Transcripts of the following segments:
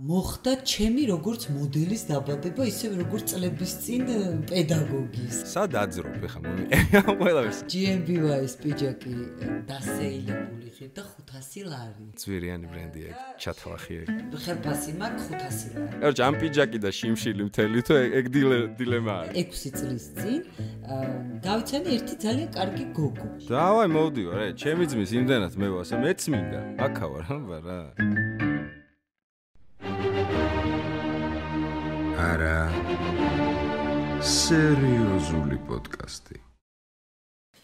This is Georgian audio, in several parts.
მოხდა ჩემი როგორც მოდელის დაბადება, ისე როგორც წლების წინ პედაგოგის. სად აძრობ ხა მომიყია ყველას? GMBY-ის პიჯაკი დასეილებული ხარ და 500 ლარი. ძვირიანი ბრენდია, ჩათლახი ეგ. ხერფასი მაქვს 500 ლარი. კაროჩ ამ პიჯაკი და შიმშილი მთელი თუ ეგ დილემაა. 6 წლის წინ გავიცანი ერთი ძალიან კარგი გოგო. დავაი მოვდივარ, ე, ჩემი ძმის იმდანაც მე ვასე, მეც მინდა. აქა ვარ, რა. არა სერიოზული პოდკასტი.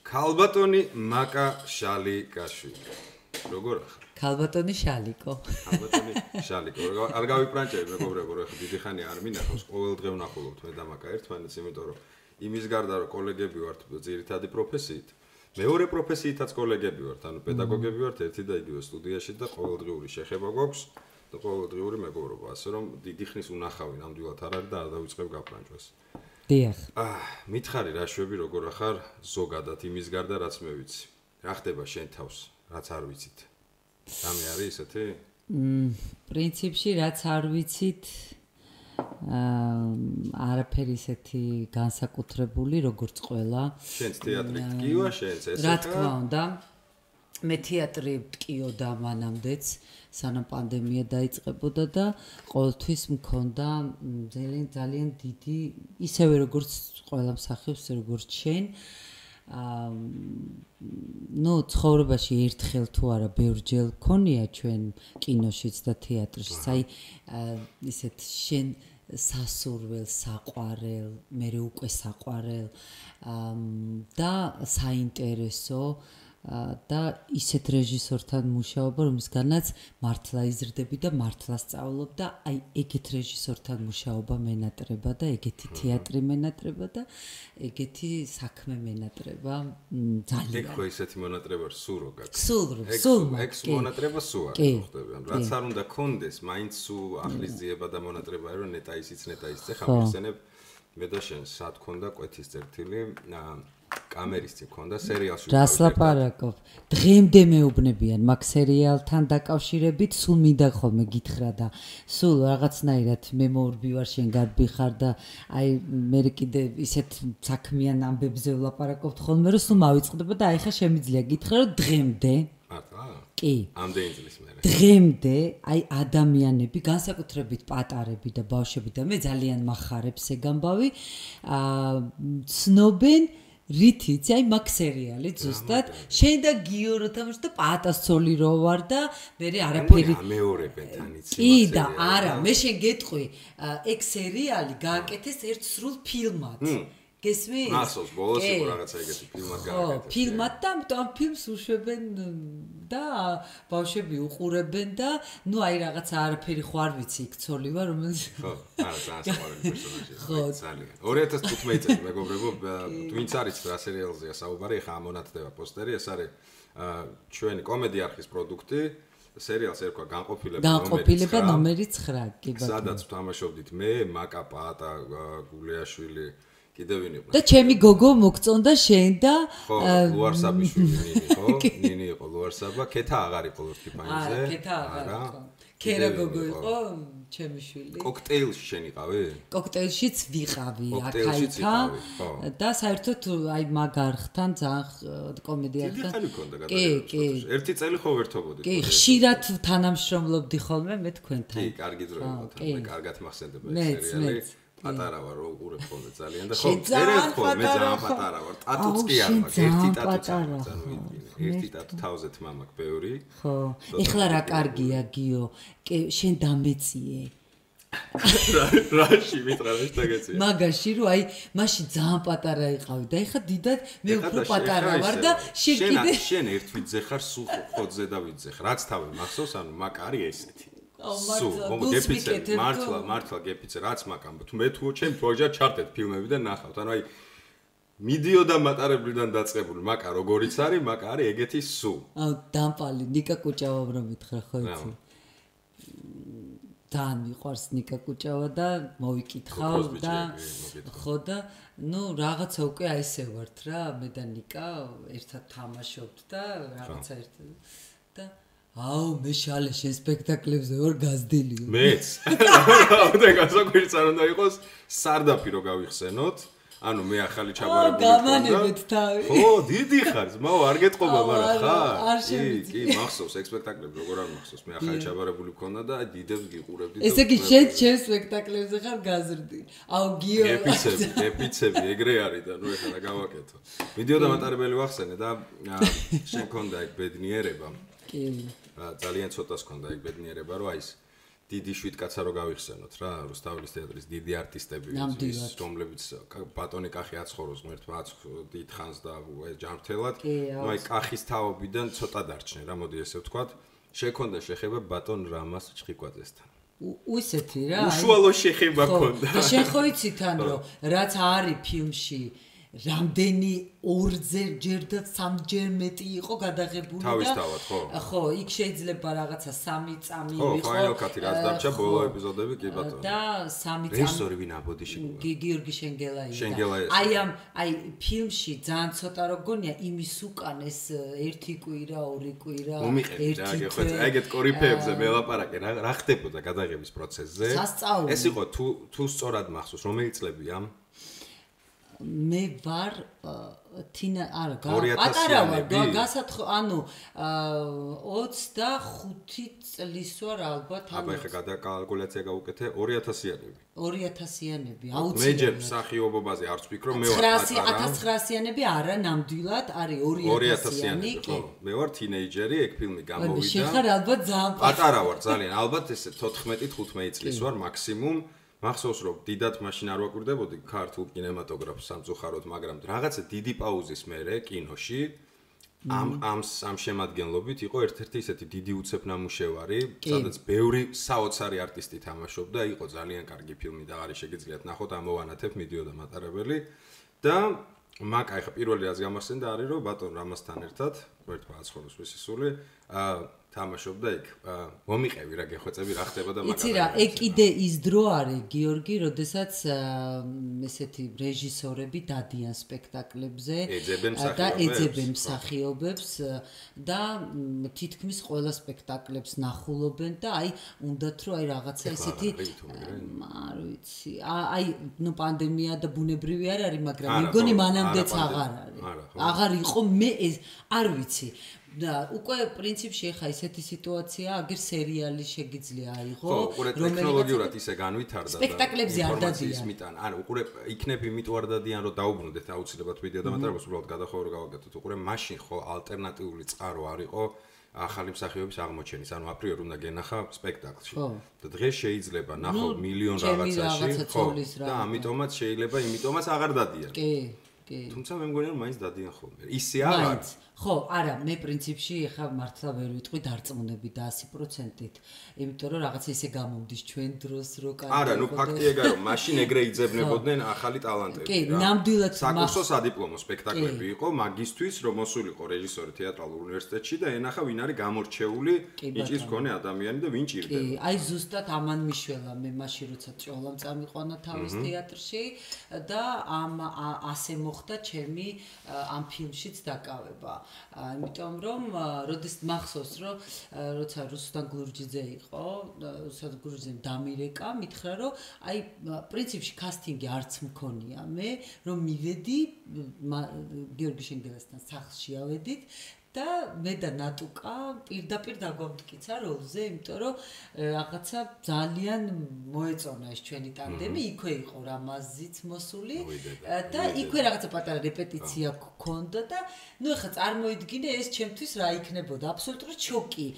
ქალბატონი მაკა შალი გაშვილი როგორ ახლა? ქალბატონი შალიკო. ქალბატონი შალიკო. არ გავიპრანჭები მეგობრებო რა დიდი ხანი არ მინახავს ყოველ დღე ვნახულობთ მე და მაკა ერთმანეთს იმიტომ რომ იმის გარდა რომ კოლეგები ვართ ძირითადი პროფესიით მეორე პროფესიითაც კოლეგები ვართ ანუ პედაგოგები ვართ ერთი და იგივე სტუდიაში და ყოველდღიური შეხება გვაქვს ყოველდღიური მეგობრობა, ასე რომ დიდი ხნის უნახავი ნამდვილად არ არის და არ დავიწყებ გაფრანჭვას. დიახ. აა, მითხარი რა შვები როგორ ახარ ზოგადად იმის გარდა რაც მე ვიცი. რა ხდება შენ თავს, რაც არ ვიცით? სამი არის ესეთი? მ, პრინციპში რაც არ ვიცით აა არაფერი ესეთი განსაკუთრებული როგორც ყველა. შენ თეატრი გკივა შენ ეს? რა თქმა უნდა. მე თეატრი ვტკიოდა მანამდეც, სანამ პანდემია დაიწყებოდა და ყოველთვის მქონდა ძალიან ძალიან დიდი, ისევე როგორც ყველა მსახიობს, როგორც შენ. აა ნუ ცხოვრებაში ერთხელ თუ არა ბევრჯერ ქონია ჩვენ კინოშიც და თეატრშიც. აი ისეთ შენ სასურველ, საყვარელ, მე უკვე საყვარელ აა და საინტერესო აა და ისეთ რეჟისორთან მუშაობა, რომისგანაც მართლა იზრდები და მართლა სწავლობ და აი ეგეთ რეჟისორთან მუშაობა მენატრება და ეგეთი თეატრი მენატრება და ეგეთი საქმე მენატრება. ძალიან. ეგ ხო ისეთი მონატრება სულ რო გაქვს. სულ სულ ეგ მონატრება სულ არის ხდება. რაც არ უნდა კონდეს, მაინც სულ ახლისძიება და მონატრება არის, რომ ნეტა ისიც ნეტა ისიც ხა მიხსენებ მე და შენ სად ქონდა? კვეთის წერტილი. აა კამერის წინ ქონდა სერიალში რას ლაპარაკობ დღემდე მეუბნებიან მაგ სერიალთან დაკავშირებით სულ მინდა ხოლმე გითხრა და სულ რაღაცნაირად მე მოვბივარ შენ გარბი ხარ და აი მე კიდე ისეთ საქმიან ამბებზე ვლაპარაკობთ ხოლმე რომ სულ მავიწყდება და აი ხა შემიძლია გითხრა რომ დღემდე კი. ამდენი წლის მერე. დღემდე აი ადამიანები განსაკუთრებით პატარები და ბავშვები და მე ძალიან מחარებს ეგ ამბავი აა ცნობენ რითიც აი მაგ სერიალი ზუსტად შენ და გიო რო თამაშ და პატასოლი რო ვარ და მე არაფერი მეორებენ თანიც კი და არა მე შენ გეტყვი ეგ სერიალი გააკეთეს ერთ სრულ ფილმად გესმის? მასოს ბოლოს იყო რაღაცა ეგეთი ფილმად გააკეთეს. ხო, ფილმად და ამ ფილმს უშვებენ და ბავშვები უყურებენ და ნუ აი რაღაცა არაფერი ხო არ ვიცი იქ ცოლი ვარ რომელიც ხო, არა ძალიან სწორი პერსონაჟია. ხო, ძალიან. 2015 წელი მეგობრებო, twins არის რა სერიალზეა საუბარი, ხა ამონათდება პოსტერი, ეს არის ჩვენი კომედი არქის პროდუქტი. სერიალს ერქვა განყოფილება ნომერი 9. განყოფილება ნომერი 9, კი ბატონო. სადაც თამაშობდით მე, მაკა პაატა, გულიაშვილი, კიდევ ვინ იყო? და ჩემი გოგო მოგწონდა შენ და ხო, ლუარსაბიშვილი ხო? ნინი იყო ლუარსაბა, ქეთა აღარ იყო ლურთი პაინზე. არა, ქეთა აღარ იყო. ქერა გოგო იყო ჩემი შვილი. კოქტეილში შენ იყავი? კოქტეილშიც ვიყავი, აკაითა. და საერთოდ აი მაგარხთან ძალიან კომედიასთან. კი, კი. ერთი წელი ხო ვერთობოდი. კი, ხშირად თანამშრომლობდი ხოლმე მე თქვენთან. კი, კარგი დრო იყო თან, მე კარგად მახსენდება ეს სერიალი. მეც, მეც. პატარა ვარ უყურებ ხოლმე ძალიან და ხო წერეთ ხო მე ძალიან პატარა ვარ ტატუც კი არ მაქვს. ერთი ტატუ ძალიან ერთი ტატუ თავზე თმა მაქვს ბევრი. ხო ეხლა რა კარგია გიო? შენ დამეციე. რაში მითხრა ეს დაგეცი მაგაში რო აი მაშინ ძალიან პატარა იყავი და ეხლა დიდად მე უფრო პატარა ვარ და შენ კიდე შენ ერთ ვიძე ხარ სულ ხოძე და ვიძე ხარ რაც თავი მახსოვს ანუ მაკარი ესეთი სუ, მოგ გეფიცე, მართლა, მართლა გეფიცე, რაც მაგამ, თუ მე თუ ჩემ პროჟექტ ჩარტეთ ფილმები და ნახავთ, ანუ აი მიდიოდა მატარებლიდან დაწყებული, მაკა როგორიც არის, მაკა არის ეგეთი სუ. აუ, დამპალი, ნიკა კუჭავა რო მითხრა ხო იცი. თან მიყვარს ნიკა კუჭავა და მოვიკითხავ და ხო და ну რაღაცა უკვე აი ესე ვართ რა მე და ნიკა ერთად თამაშობთ და რაღაცა ერთად და აუ მე შალე შენ სპექტაკლებზე ვარ გაზდილი მეც და გასაკვირიც არ უნდა იყოს სარდაფი რო გავიხსენოთ ანუ მე ახალი ჩაბარებული გამანებეთ თავი. ხო, დიდი ხარ, მაო არ გეტყობა, მაგრამ ხარ. არ კი, კი, მახსოვს ექსპექტაკლები როგორ არ მახსოვს. მე ახალი ჩაბარებული მქონდა და დიდებს გიყურებდი. და ესე იგი შენ შენ სპექტაკლებზე ხარ გაზრდი აუ გიო ეპიცები, ეპიცები ეგრე არის და ნუ ეხლა რა გავაკეთო. ვიდეო დამატარებელი ვახსენე და შენ ქონდა ეგ ბედნიერება. კი რა, ძალიან ცოტას ქონდა ეგ ბედნიერება, რომ აი ეს დიდი შვიდკაცა რო გავიხსენოთ რა, რუსთაველის თეატრის დიდი არტისტები, ის, რომლებიც ბატონი კახი აცხოვროს ღმერთმა აწ- დიდხანს და ჯანმრთელად. ნუ აი კახის თავობიდან ცოტა დარჩნენ, რა მოდი ესე ვთქვათ. შექონდა შეხება ბატონ რამას ჩხიკვაძესთან. უისეთი რა უშუალო შეხება ქონდა. და შენ ხო იცით ან რომ რაც არის ფილმში რამდენი ორზე ჯერ და სამჯერ მეტი იყო გადაღებული და თავისთავად, ხო. ხო იქ შეიძლება რაღაცა სამი წამი ხო, ვიყო final cut-ი რაც დარჩა, ხო. ბოლო ეპიზოდები კი, ბატონო. და სამი წამი რეჟისორი ვინ აბოდიში გიორგი შენგელაია. შენგელაია. აი ამ აი ფილმში ძალიან ცოტა რო გონია იმის უკან ეს ერთი კვირა, ორი კვირა, რა, გეხოთ, აი ეგეთ კორიფეებზე მელაპარაკე, რა ხდებოდა გადაღების პროცესზე? სასწაული. ეს იყო თუ თუ სწორად მახსოვს, რომელი წლებია? მე ვარ თინა არა გა- 2000-იანები? პატარა ვარ გა- გასათხ ანუ აა, 25 წლის ვარ ალბათ აბა ანუ ეხა გადაკალკულაცია გავუკეთე 2000-იანები. 2000-იანები მე ჯერ აუცილებლად მსახიობობაზე არც ვფიქრო, მე ვარ 900 პატარა. 1900-იანები არა ნამდვილად არის 2000-იანი 2000-იანები, კი მე ვარ თინეიჯერი, ეგ ფილმი გამოვიდა. ხარ ალბათ ძალიან პატარა ვარ ძალიან, ალბათ ესე 14-15 წლის ვარ მაქსიმუმ. მახსოვს რომ დიდად მაშინ არ ვაკვირდებოდი ქართულ კინემატოგრაფს სამწუხაროდ, მაგრამ რაღაცა დიდი პაუზის მერე კინოში ამ ამ ამ შემადგენლობით იყო ერთ-ერთი ისეთი დიდი უცებ ნამუშევარი, სადაც ბევრი საოცარი არტისტი თამაშობდა, იყო ძალიან კარგი ფილმი და არის შეგიძლიათ ნახოთ, ამოვანათებ მიდიოდა მატარებელი. და მაკა ეხა პირველი რაც გამახსენდა არის რომ ბატონ რამასთან ერთად, ერთმა აცხოვროს მისი სული, აა თამაშობდა იქ. მომიყევი რა გეხვეწები რა ხდებოდა მაგას. იცი რა, ეგ კიდე ის დრო არის გიორგი, როდესაც ესეთი რეჟისორები დადიან სპექტაკლებზე და ეძებენ მსახიობებს და თითქმის ყველა სპექტაკლებს ნახულობენ და აი უნდათ რომ აი რაღაცა ესეთი არ ვიცი. აი ნუ პანდემია და ბუნებრივი არ არის, მაგრამ მეგონი ხო, მანამდეც აღარ არის. აღარ იყო მე ეს არ ვიცი. და უკვე პრინციპში ახლა ესეთი სიტუაცია, აგერ სერიალი შეგიძლია აიღო, უყურე ტექნოლოგიურად ისე განვითარდა და სპექტაკლებზე არ დადიან. მიტან. არა, უყურე იქნებ იმიტომ არ დადიან, რომ დაუბრუნდეთ აუცილებლად ვიდეო დამატებას, უბრალოდ გადახოვრო გავაკეთოთ. უყურე მაშინ ხო ალტერნატიული წყარო არ იყო ახალი მსახიობის აღმოჩენის. ანუ აპრიორ უნდა გენახა სპექტაკლში. და დღეს შეიძლება ნახო მილიონ რაღაცაში, რაღაცა ხო. და ამიტომაც შეიძლება, იმიტომაც აღარ დადიან. კი, კი. თუმცა მე მგონია რომ მაინც დადიან ხოლმე. ისე არ არის. ხო, არა, მე პრინციპში ახლა მართლა ვერ ვიტყვი დარწმუნები და 100%-ით. იმიტომ რომ რაღაცა ისე გამომდის ჩვენ დროს რო კარგი. არა, ნუ იყო და- ფაქტი ეგაა, რომ მაშინ ეგრე იძებნებოდნენ ახალი ტალანტები. კი, რა. ნამდვილად საკურსო სადიპლომო სპექტაკლები იყო მაგისტვის, რომ მოსულიყო რეჟისორი თეატრალურ უნივერსიტეტში და ენახა ვინ არის გამორჩეული კი, ნიჭის მქონე ადამიანი და ვინ კი, ჭირდება. აი ზუსტად ამან მიშველა მე მაშინ როცა ჭოლამ წამიყვანა თავის თეატრში და ამ ასე მოხდა ჩემი ამ ფილმშიც დაკავება. იმიტომ რომ როდის მახსოვს რომ როცა რუსუდან გურჯიძე იყო, რუსუდან გურჯიძემ დამირეკა, მითხრა რომ აი პრინციპში კასტინგი არც მქონია. მე, რომ მივედი გიორგი შენგელასთან სახლში ავედით და მე და ნატუკა პირდაპირ დაგვამტკიცა როლზე, იმიტომ რომ რაღაცა ძალიან მოეწონა ეს ჩვენი ტანდემი, იქვე იყო რამაზიც მოსული. და იქვე რაღაცა პატარა რეპეტიცია გქონდა და ნუ ეხლა წარმოიდგინე ეს ჩემთვის რა იქნებოდა, აბსოლუტურად შოკი,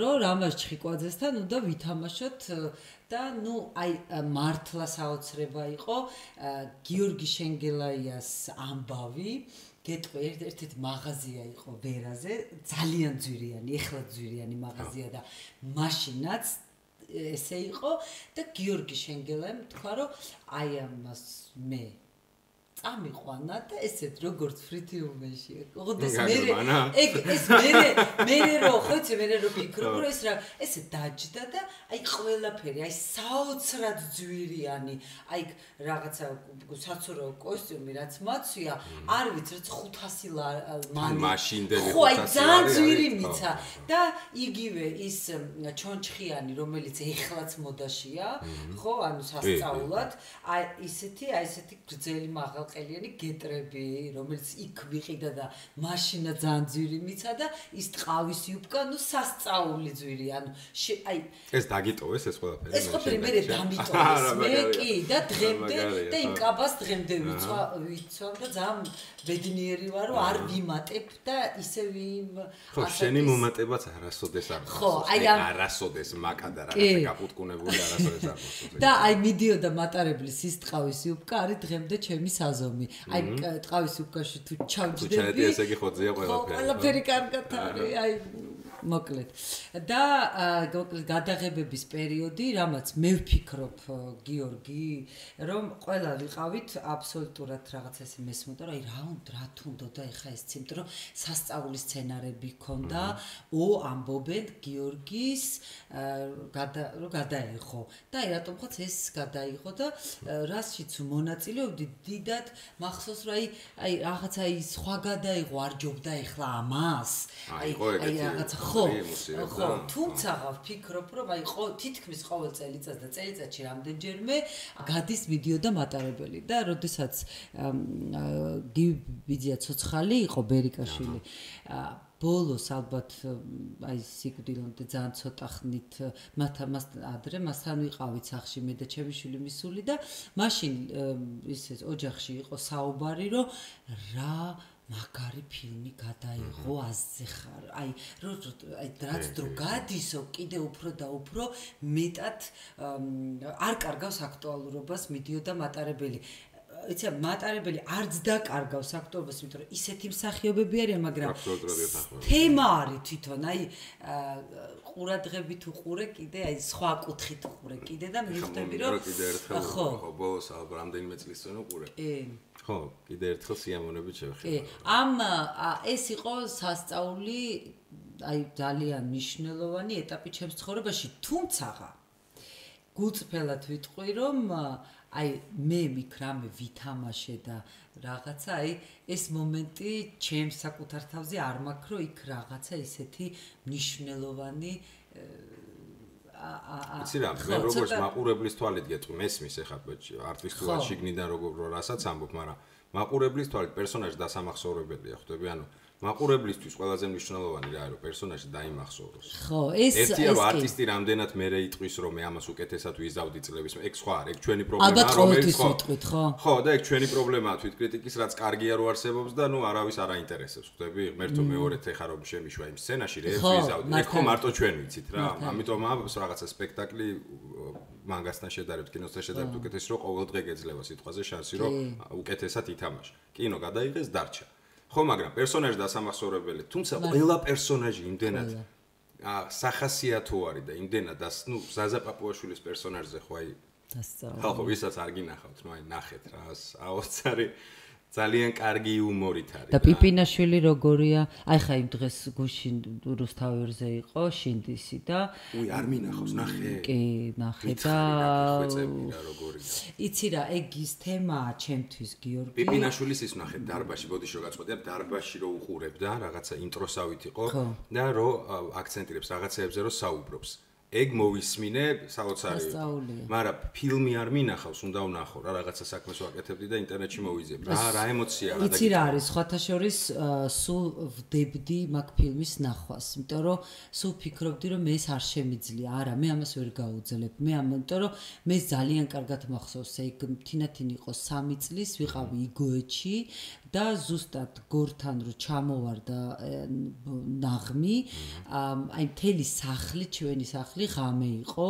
რომ რამაზ ჩხიკვაძესთან უნდა ვითამაშოთ და ნუ აი მართლა საოცრება იყო გიორგი შენგელაიას ამბავი გეტყვი ერთ- ერთ-ერთი მაღაზია იყო ვერაზე. ძალიან ძვირიანი ეხლა ძვირიანი მაღაზია და მაშინაც ესე იყო და გიორგი შენგელაიმ თქვა რომ აი ამას მე წამიყვანა და ესეთ როგორც ფრითიუმეში. ოღონდ მე ეგ ეს მე მე რო ხო იცი მე რო ფიქრობ რომ ეს რა ესე დაჯდა და აი ყველაფერი აი საოცრად ძვირიანი. აი რაღაცა საცურო კოსტიუმი რაც მაცვია არ ვიცი რაც 500 ლარი მაშინდელი ხო აი 500 ძალიან ძვირი მიცა. და იგივე ის ჩონჩხიანი რომელიც ეხლაც მოდაშია ხო ანუ სასწაულად აი ისეთი აი ესეთი გრძელი მაღალყელიანი გეტრები რომელიც იქ ვიყიდა და მაშინა ძალიან ძვირი მიცა და ის ტყავის იუბკა ნუ სასწაული ძვირი ანუ აი ეს დაგიტოვეს ეს ყველაფერი ეს ყოფილი მე დამიტოვეს მე კი და დღემდე და იმ ხო. კაბას დღემდე ვიცვა ვიცვამ და ძალიან ბედნიერი ვარ რომ არ ვიმატებ და ისე ვიმ ხო, შენი მომატებაც არასოდეს არ ხო, მოხდეს. აი არასოდეს მაკა და რაღაცა გაფუტკუნებული არასოდეს არ მოხდეს. და აი მიდიოდა მატარებლის ის ტყავის იუბკა არის დღემდე ჩემი საზომი. აი ტყავის იუბკაში თუ ჩავჯდები. ჩაედი, ესე იგი ხოძია ხო, ყველაფერი, ყველაფერი კარგად არის. აი მოკლედ. და მოკლედ გადაღებების პერიოდი, რამაც მე ვფიქრობ გიორგი, რომ ყველა ვიყავით აბსოლუტურად რაღაცა ესე მესმოდა, რომ აი რა უნდა რა თუნდოდა ეხა ეს ციმტო, რომ სასწაული სცენარები ქონდა, ო ამბობენ გიორგის გადა რომ გადაიღო. და აი რატომღაც ეს გადაიღო და რასშიც მონაწილეობდი დიდად მახსოვს რომ აი აი რაღაცა ის სხვა გადაიღო არ ჯობდა ეხლა ამას. აი, ეგეთი რაღაცა ხო ხო თუმცა ვფიქრობ რომ აი ხო თითქმის ყოველ წელიწადს და წელიწადში რამდენჯერმე გადის მიდიოდა მატარებელი და როდესაც ამ, ა, გიბიძია ცოცხალი იყო ბერიკაშვილი ბოლოს ალბათ აი სიკვდილამდე ძალიან ცოტა ხნით მათ მას ადრე მასთან ვიყავით სახში მე და ჩემი შვილი მისული და მაშინ ისე ოჯახში იყო საუბარი რომ რა მაგარი ფილმი გადაიღო აზზე ხარ. აი, რო რო- აი რაც დრო გადისო, კიდე უფრო და უფრო მეტად არ კარგავს აქტუალურობას მიდიოდა მატარებელი. იცი, მატარებელი არც დაკარგავს აქტუალურობას, იმიტომ რომ ისეთი მსახიობები არიან, მაგრამ თემა არის თვითონ, აი აა, ყურადღებით უყურე კიდე, აი სხვა კუთხით უყურე კიდე და მივხვდები რომ კიდე ერთხელ ხო, ბოლოს ალბათ რამდენიმე წლის წინ უყურე. კი. ხო, კიდე ერთხელ სიამოვნებით კი, შევხედე. ამ ა, ეს იყო სასწაული აი ძალიან მნიშვნელოვანი ეტაპი ჩემს ცხოვრებაში, თუმცა გულწრფელად ვიტყვი, რომ აი მე მიქ რამე ვითამაშე და რაღაცა აი ეს მომენტი ჩემს საკუთარ თავზე არ მაქვს, რომ იქ რაღაცა ისეთი მნიშვნელოვანი ე, ა ა ა იცი რა, მე როგორც მაყურებლის თვალით გეტყვი, მესმის ახლა არტისტულად ხო. შიგნიდან როგორ რო რასაც ამბობ, მაგრამ მაყურებლის თვალით პერსონაჟი დასამახსოვრებელია, ხვდები? ანუ მაყურებლისთვის ყველაზე მნიშვნელოვანი რა არის, პერსონაჟი დაიმახსოვროს. ხო, ეს ეს კი. არტისტი რამდენად მეરે იტყვის რომ მე ამას უკეთესად ვიზავდი წლების მე ეგ სხვა არის ეგ ჩვენი პრობლემაა ყოველთვის ვიტყვით, ხო? ხო და ეგ ჩვენი პრობლემაა თვით კრიტიკის რაც კარგია რო არსებობს და ნუ არავის არ აინტერესებს ხვდები? ღმერთო მეორეთ ეხა რომ შემიშვა იმ სცენაში რეებს ხო, ვიზავდი. ეგ ხო მარტო ჩვენ ვიცით რა. ამიტომ ამბობს რაღაცა სპექტაკლი მანგასთან შედარებით კინოსთან შედარებით უკეთესი რომ ყოველ დღე გეძლევა სიტყვაზე შანსი რომ უკეთესად ითამაშა. კინო გადაიღეს დარჩა ხო მაგრამ პერსონაჟი დასამახსოვრებელი თუმცა ყველა პერსონაჟი იმდენად ა სახასიათო არის და იმდენად და ნუ ზაზა პაპუაშვილის პერსონაჟზე ხო აი დასწავლა. ხალხო ვისაც არ გინახავთ ნუ აი ნახეთ რა აოცარი ძალიან კარგი იუმორით არის და პიპინაშვილი როგორია? აი ხა იმ დღეს გუშინ რუსთავერზე იყო შინდისი და უი არ მინახავს ნახე. კი ნახე და იცი რა ეგ ის თემაა ჩემთვის გიორგი. პიპინაშვილის ის ნახე დარბაში ბოდიშო გაწყვეტია დარბაში რო უყურებ და რაღაცა ინტროსავით იყო და რო აქცენტირებს რაღაცეებზე რო საუბრობს ეგ მოვისმინე საოცარი. მაგრამ ფილმი არ მინახავს უნდა ვნახო რა რაღაცა საქმეს ვაკეთებდი და ინტერნეტში მოვიზიებ რა რა ემოცია რა იცი რა არის სხვათა შორის სულ ვდებდი მაგ ფილმის ნახვას იმიტომ რომ სულ ფიქრობდი რომ ეს არ შემიძლია. არა მე ამას ვერ გაუძლებ მე ამ იმიტომ რომ მე ძალიან კარგად მახსოვს ეგ თინათინ იყო 3 წლის ვიყავი იგოეთში და ზუსტად გორთან რო ჩამოვარდა ნაღმი აი მთელი სახლი ჩვენი სახლი ღამე იყო,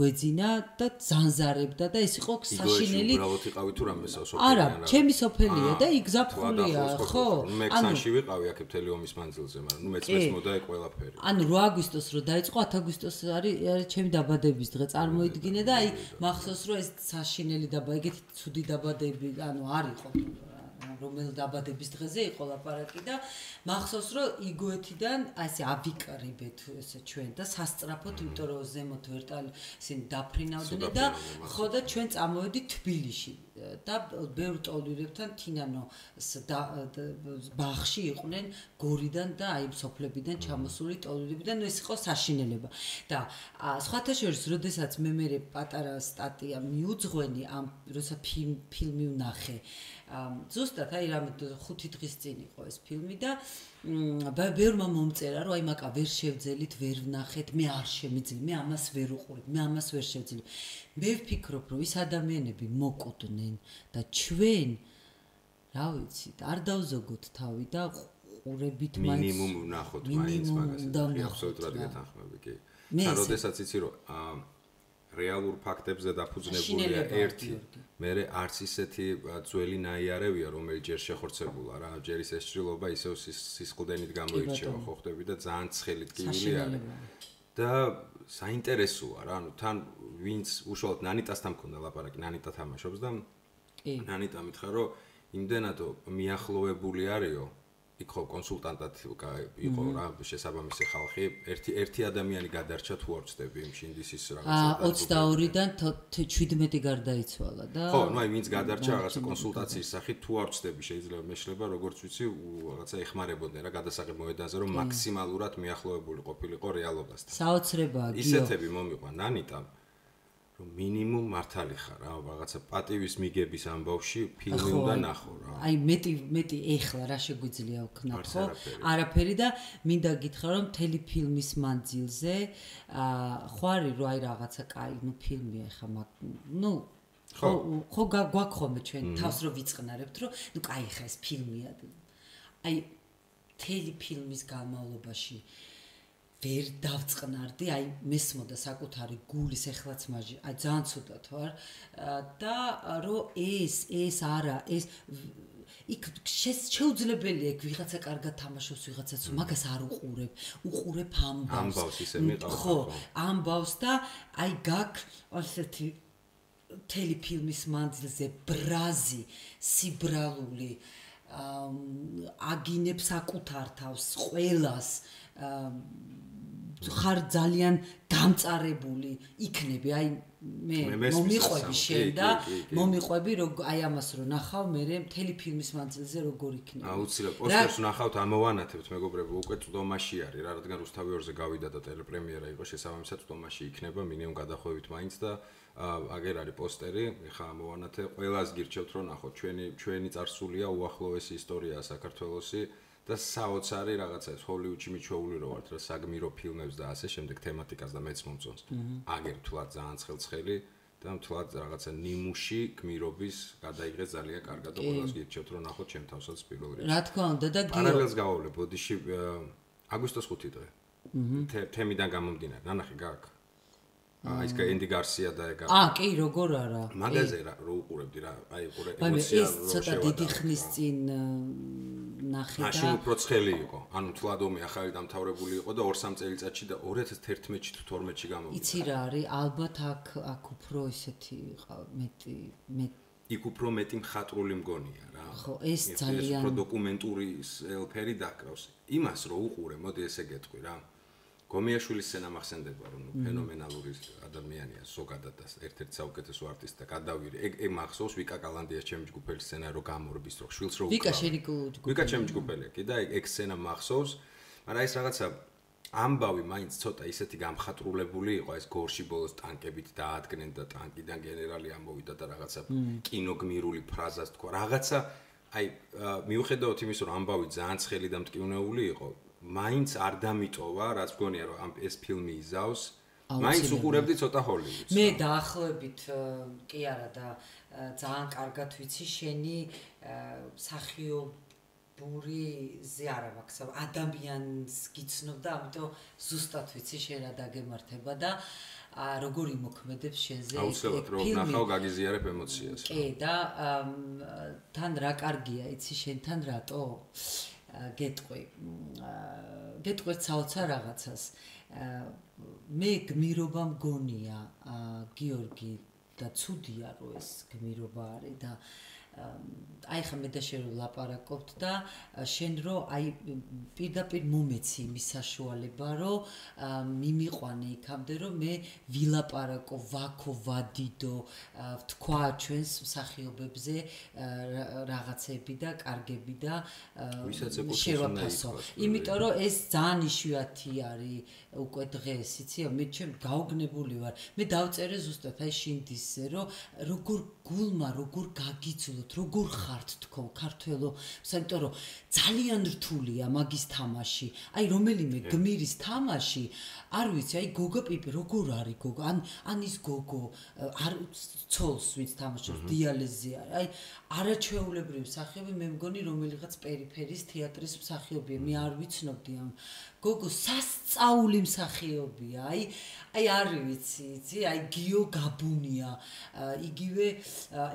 გვეძინა და ზანზარებდა და ეს იყო საშინელი. უბრალოდ იყავი თუ რამე სოფელი? არა, ჩემი სოფელია და იქ ზაფხულია, ხო? მე ქსანში ვიყავი აქ მთელი ომის მანძილზე, მაგრამ ნუ მეც მეც მოდაი ყველაფერი. ანუ 8 აგვისტოს რო დაიწყო 10 აგვისტოს არის ჩემი დაბადების დღე წარმოიდგინე და აი მახსოვს რომ ეს საშინელი დაბა ეგეთი ცუდი დაბადები ანუ არ იყო რომელ დაბადების დღეზე იყო ლაპარაკი და მახსოვს რომ იგოეთიდან ასე ავიკრიბეთ ესე ჩვენ და სასწრაფოდ იმიტომ რომ ზემოთ ვერტალი ისინი დაფრინავდნენ და ხო და ჩვენ წამოვედით თბილისში და ბევრ ტოლირებთან თინანო ბახში იყვნენ გორიდან და აი სოფლებიდან ჩამოსული ტოლირებიდან ეს იყო საშინელება. და სხვათა შორის როდესაც მე მე პატარა სტატია მიუძღვენი ამ როცა ფილმი ვნახე ზუსტად აი რამე 5 დღის წინ იყო ეს ფილმი და ბევრმა მომწერა რომ აი მაკა ვერ შევძელით ვერ ვნახეთ მე არ შემიძლია მე ამას ვერ უყურებ მე ამას ვერ შევძელი მე ვფიქრობ რომ ის ადამიანები მოკუდნენ და ჩვენ რა ვიცი არ დავზოგოთ თავი და ყურებით მაინც მინიმუმ ვნახოთ მაინც მაგას აბსოლუტურად გეთანხმები კი. მე როდესაც იცი რომ რეალურ ფაქტებზე დაფუძნებულია ერთი მე არც ისეთი ძველი ნაიარევია რომელიც ჯერ შეხორცებულა რა ჯერ ის ესჭრილობა ისევ სისხლდენით გამოირჩევა ხო ხდები და ძალიან ცხელი ტკივილი არის. და საინტერესოა რა. ანუ თან ვინც უშუალოდ ნანიტასთან მქონდა ლაპარაკი ნანიტა თამაშობს და ნანიტა მითხრა რომ იმდენად მიახლოვებული არისო იქ ხო კონსულტანტად იყო რა შესაბამისი ხალხი. ერთი ერთი ადამიანი გადარჩა თუ არ ვწდები იმ შინდისის რაღაცა 22-დან 17 გარდაიცვალა და ხო ნუ აი ვინც გადარჩა რაღაცა კონსულტაციის სახით თუ არ ვწდები შეიძლება მეშლება როგორც ვიცი რაღაცა ეხმარებოდნენ რა გადასაღებ მოედანზე რომ მაქსიმალურად მიახლოებული ყოფილიყო რეალობასთან საოცრებაა ისეთები მომიყვა ნანიტამ რომ მინიმუმ მართალი ხარ რა რაღაცა პატივის მიგების ამბავში ფილმი უნდა ნახო რა. აი მეტი მეტი ეხლა რა შეგვიძლია ვქნათ ხო არაფერი. და მინდა გითხრა რომ მთელი ფილმის მანძილზე აა ხო არის რომ აი რაღაცა კაი ნუ ფილმია ხა ნუ ხო. ხო გვაქვს ხოლმე ჩვენ თავს რო ვიწყნარებთ რომ ნუ კაი ხა ეს ფილმია. აი მთელი ფილმის განმავლობაში აა ვერ დავწყნარდი, აი მესმოდა საკუთარი გულის ეხლაც მაჟი, აი ძალიან ცუდად ვარ და რომ ეს ეს არა, ეს იქ შეუძლებელია იქ ვიღაცა კარგად თამაშობს, ვიღაცაც მაგას არ უყურებ, უყურებ ამბავს. ამბავს ისე მიყავს. ხო, ამბავს და აი გაკ ასეთი ტელეფილმის მანძილზე ბრაზი, სიბრალული აგინებს საკუთარ თავს, ყველას ხარ ძალიან გამწარებული იქნები აი მე მომიყვები შენ და მომიყვები რომ აი ამას რო ნახავ მე მთელი ფილმის მანძილზე როგორ იქნება აუცილებლად პოსტერს ნახავთ ამოვანათებთ მეგობრებო უკვე წვდომაში არის რა რადგან რუსთავი ორზე გავიდა და ტელეპრემიერა იყო შესაბამისად წვდომაში იქნება მინიმუმ გადახვევით მაინც და აგერ არის პოსტერი ეხა ამოვანათე ყველას გირჩევთ რომ ნახოთ ჩვენი ჩვენი წარსულია უახლოესი ისტორია საქართველოსი და საოცარი რაღაცა ეს ჰოლივუდში მიჩვეული რო ვართ რა საგმირო ფილმებს და ასე შემდეგ თემატიკას და მეც მომწონს. აგერ თულად ძალიან ცხელცხელი და თულად რაღაცა ნიმუში გმირობის გადაიღე ძალიან კარგად და ყველას გირჩევთ რომ ნახოთ ჩემ თავსაც პირველ რიგში. რა თქმა უნდა და გიო პარალელს გავავლე ბოდიში აგვისტოს 5 დღე. თემიდან გამომდინარე ნანახი გაქვს. აა ის კენდი გარსია და ეგა. აა კი, როგორ არა. მაგაზე რა რო უყურებდი რა, აი უყურე ემოცია რო შევა. ეს ცოტა დიდი ხნის წინ ნახე და მაშინ უფრო ცხელი იყო. ანუ თლადომი ახალი დამთავრებული იყო და 2-3 წელიწადში და 2011-ში თუ 12-ში გამოვიდა. იცი რა არის? ალბათ აქ აქ უფრო ისეთი მეტი მე იქ უფრო მეტი მხატვრული მგონია რა. ხო, ეს ძალიან ეს უფრო დოკუმენტური ელფერი დაკრავს. იმას რო უყურე, მოდი ესე გეტყვი რა. გომიაშვილის სცენა მახსენდება რომ ფენომენალური ადამიანია ზოგადად და ერთ-ერთი საუკეთესო არტისტი და გადავირი. ეგ ეგ მახსოვს ვიკა კალანდიას ჩემი ჯგუფელი სცენა რო გამორბის რო შვილს რო ვიკა შენი ჯგუფელი ვიკა ჩემი ჯგუფელია კი და ეგ სცენა მახსოვს. მაგრამ ეს რაღაცა ამბავი მაინც ცოტა ისეთი გამხატრულებული იყო ეს გორში ბოლოს ტანკებით დაადგნენ და ტანკიდან გენერალი ამოვიდა და რაღაცა კინოგმირული ფრაზას თქვა. რაღაცა აი მიუხედავად იმის რომ ამბავი ძალიან ცხელი და მტკივნეული იყო მაინც არ დამიტოვა, რაც მგონია რომ ამ ეს ფილმი იზავს. მაინც უყურებდი ცოტა ჰოლივუდს. მე დაახლოებით კი არა და ძალიან კარგად ვიცი შენი სახიო ბურიზე არა მაქვს ადამიანს გიცნობ და ამიტომ ზუსტად ვიცი შენ რა დაგემართება და როგორი მოქმედებს შენზე აუცილებლად რომ ნახავ გაგიზიარებ ემოციას კი და თან რა კარგია იცი შენთან რატო გეტყვი გეტყვი საოცარ რაღაცას. მე გმირობა მგონია გიორგი და ცუდია რომ ეს გმირობა არის და აი ხა მე და შენ რო ლაპარაკობთ და შენ რო აი პირდაპირ მომეცი იმის საშუალება რომ მიმიყვანე იქამდე რომ მე ვილაპარაკო ვაქო ვადიდო თქვა ჩვენს მსახიობებზე რაღაცები და კარგები და შევაფასო. იმიტომ რომ ეს ძალიან იშვიათი არის უკვე დღეს იცი მე ჩემ გაუგნებული ვარ მე დავწერე ზუსტად აი შინდისზე რომ როგორ გულმა როგორ გაგიცულო ვთქვათ, როგორ ხართ თქო ქართველო, საერთოდ რომ ძალიან რთულია მაგის თამაში. აი რომელიმე გმირის თამაში, არ ვიცი, აი გოგო პიპი როგორ არის გოგო? ან ან ის გოგო არ ცოლს ვიც თამაშობს დიალეზზე არის. აი არაჩვეულებრივი მსახიობი მე მგონი რომელიღაც პერიფერის თეატრის მსახიობია. მე არ ვიცნობდი ამ გოგო სასწაული მსახიობია. აი აი არ ვიცი, იცი? აი გიო გაბუნია. იგივე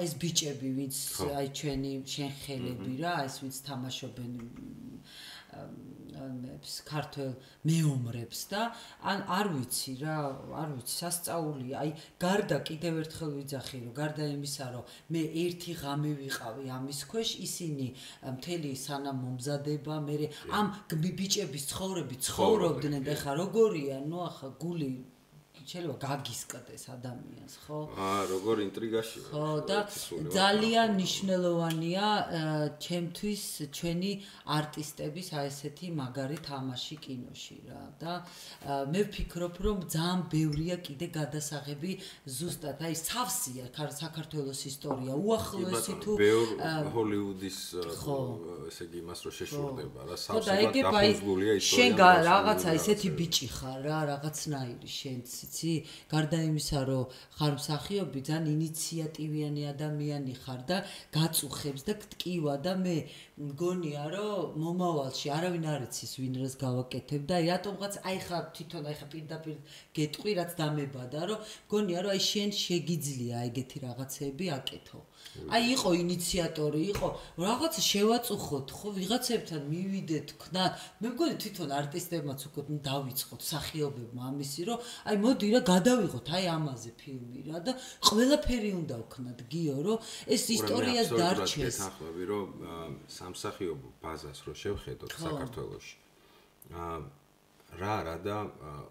ეს ბიჭები, ვინც აი ჩვენი შენხელები რა, ეს ვინც თამაშობენ ამებს ქართულ მეომრებს და ან არ ვიცი რა, არ ვიცი, სასწაულია. აი გარდა კიდევ ერთხელ ვიძახი რომ გარდა იმისა რომ მე ერთი ღამე ვიყავი ამის ქვეშ, ისინი მთელი სანამ მომზადება, მე ამ ბიჭების ცხოვრები ცხოვრობდნენ და ხა როგორია, ნუ ახლა გული შეიძლება გაგისკდეს ადამიანს, ხო? აა, როგორ ინტრიგაში ვარ. ხო, და ძალიან მნიშვნელოვანია ჩემთვის ჩვენი არტისტების აი ესეთი მაგარი თამაში კინოში რა. და მე ვფიქრობ, რომ ძალიან ბევრია კიდე გადასაღები ზუსტად აი სავსია საქართველოს ისტორია. უახლოესი თუ ჰოლივუდის ესე იგი იმას რო შეშურდება რა, სავსება დაფუძნებულია ისტორია. შენ რაღაცა ესეთი ბიჭი ხარ რა, რაღაცნაირი შენც იცი? გარდა იმისა, რომ ხარ მსახიობი, ძალიან ინიციატივიანი ადამიანი ხარ და გაწუხებს და გტკივა და მე მგონია, რომ მომავალში არავინ არ იცის ვინ რას გავაკეთებ და რატომღაც აი ხარ თვითონ აი ხა პირდაპირ გეტყვი რაც დამებადა, რომ მგონია, რომ აი შენ შეგიძლია ეგეთი რაღაცები აკეთო. აი იყო ინიციატორი, იყო რაღაც შევაწუხოთ, ხო, ვიღაცებთან მივიდეთ, ქნა. მე მგონი თვითონ არტისტებმაც უკვე დავიწყოთ სახიობებმა ამისი, რომ აი მოდი რა გადავიღოთ აი ამაზე ფილმი რა და ყველაფერი უნდა ვქნათ გიო, რომ ეს ისტორიას დარჩეს. ეს ახლა რომ სამსახიობო ბაზას რო შევხედოთ საქართველოში. აა რა რა და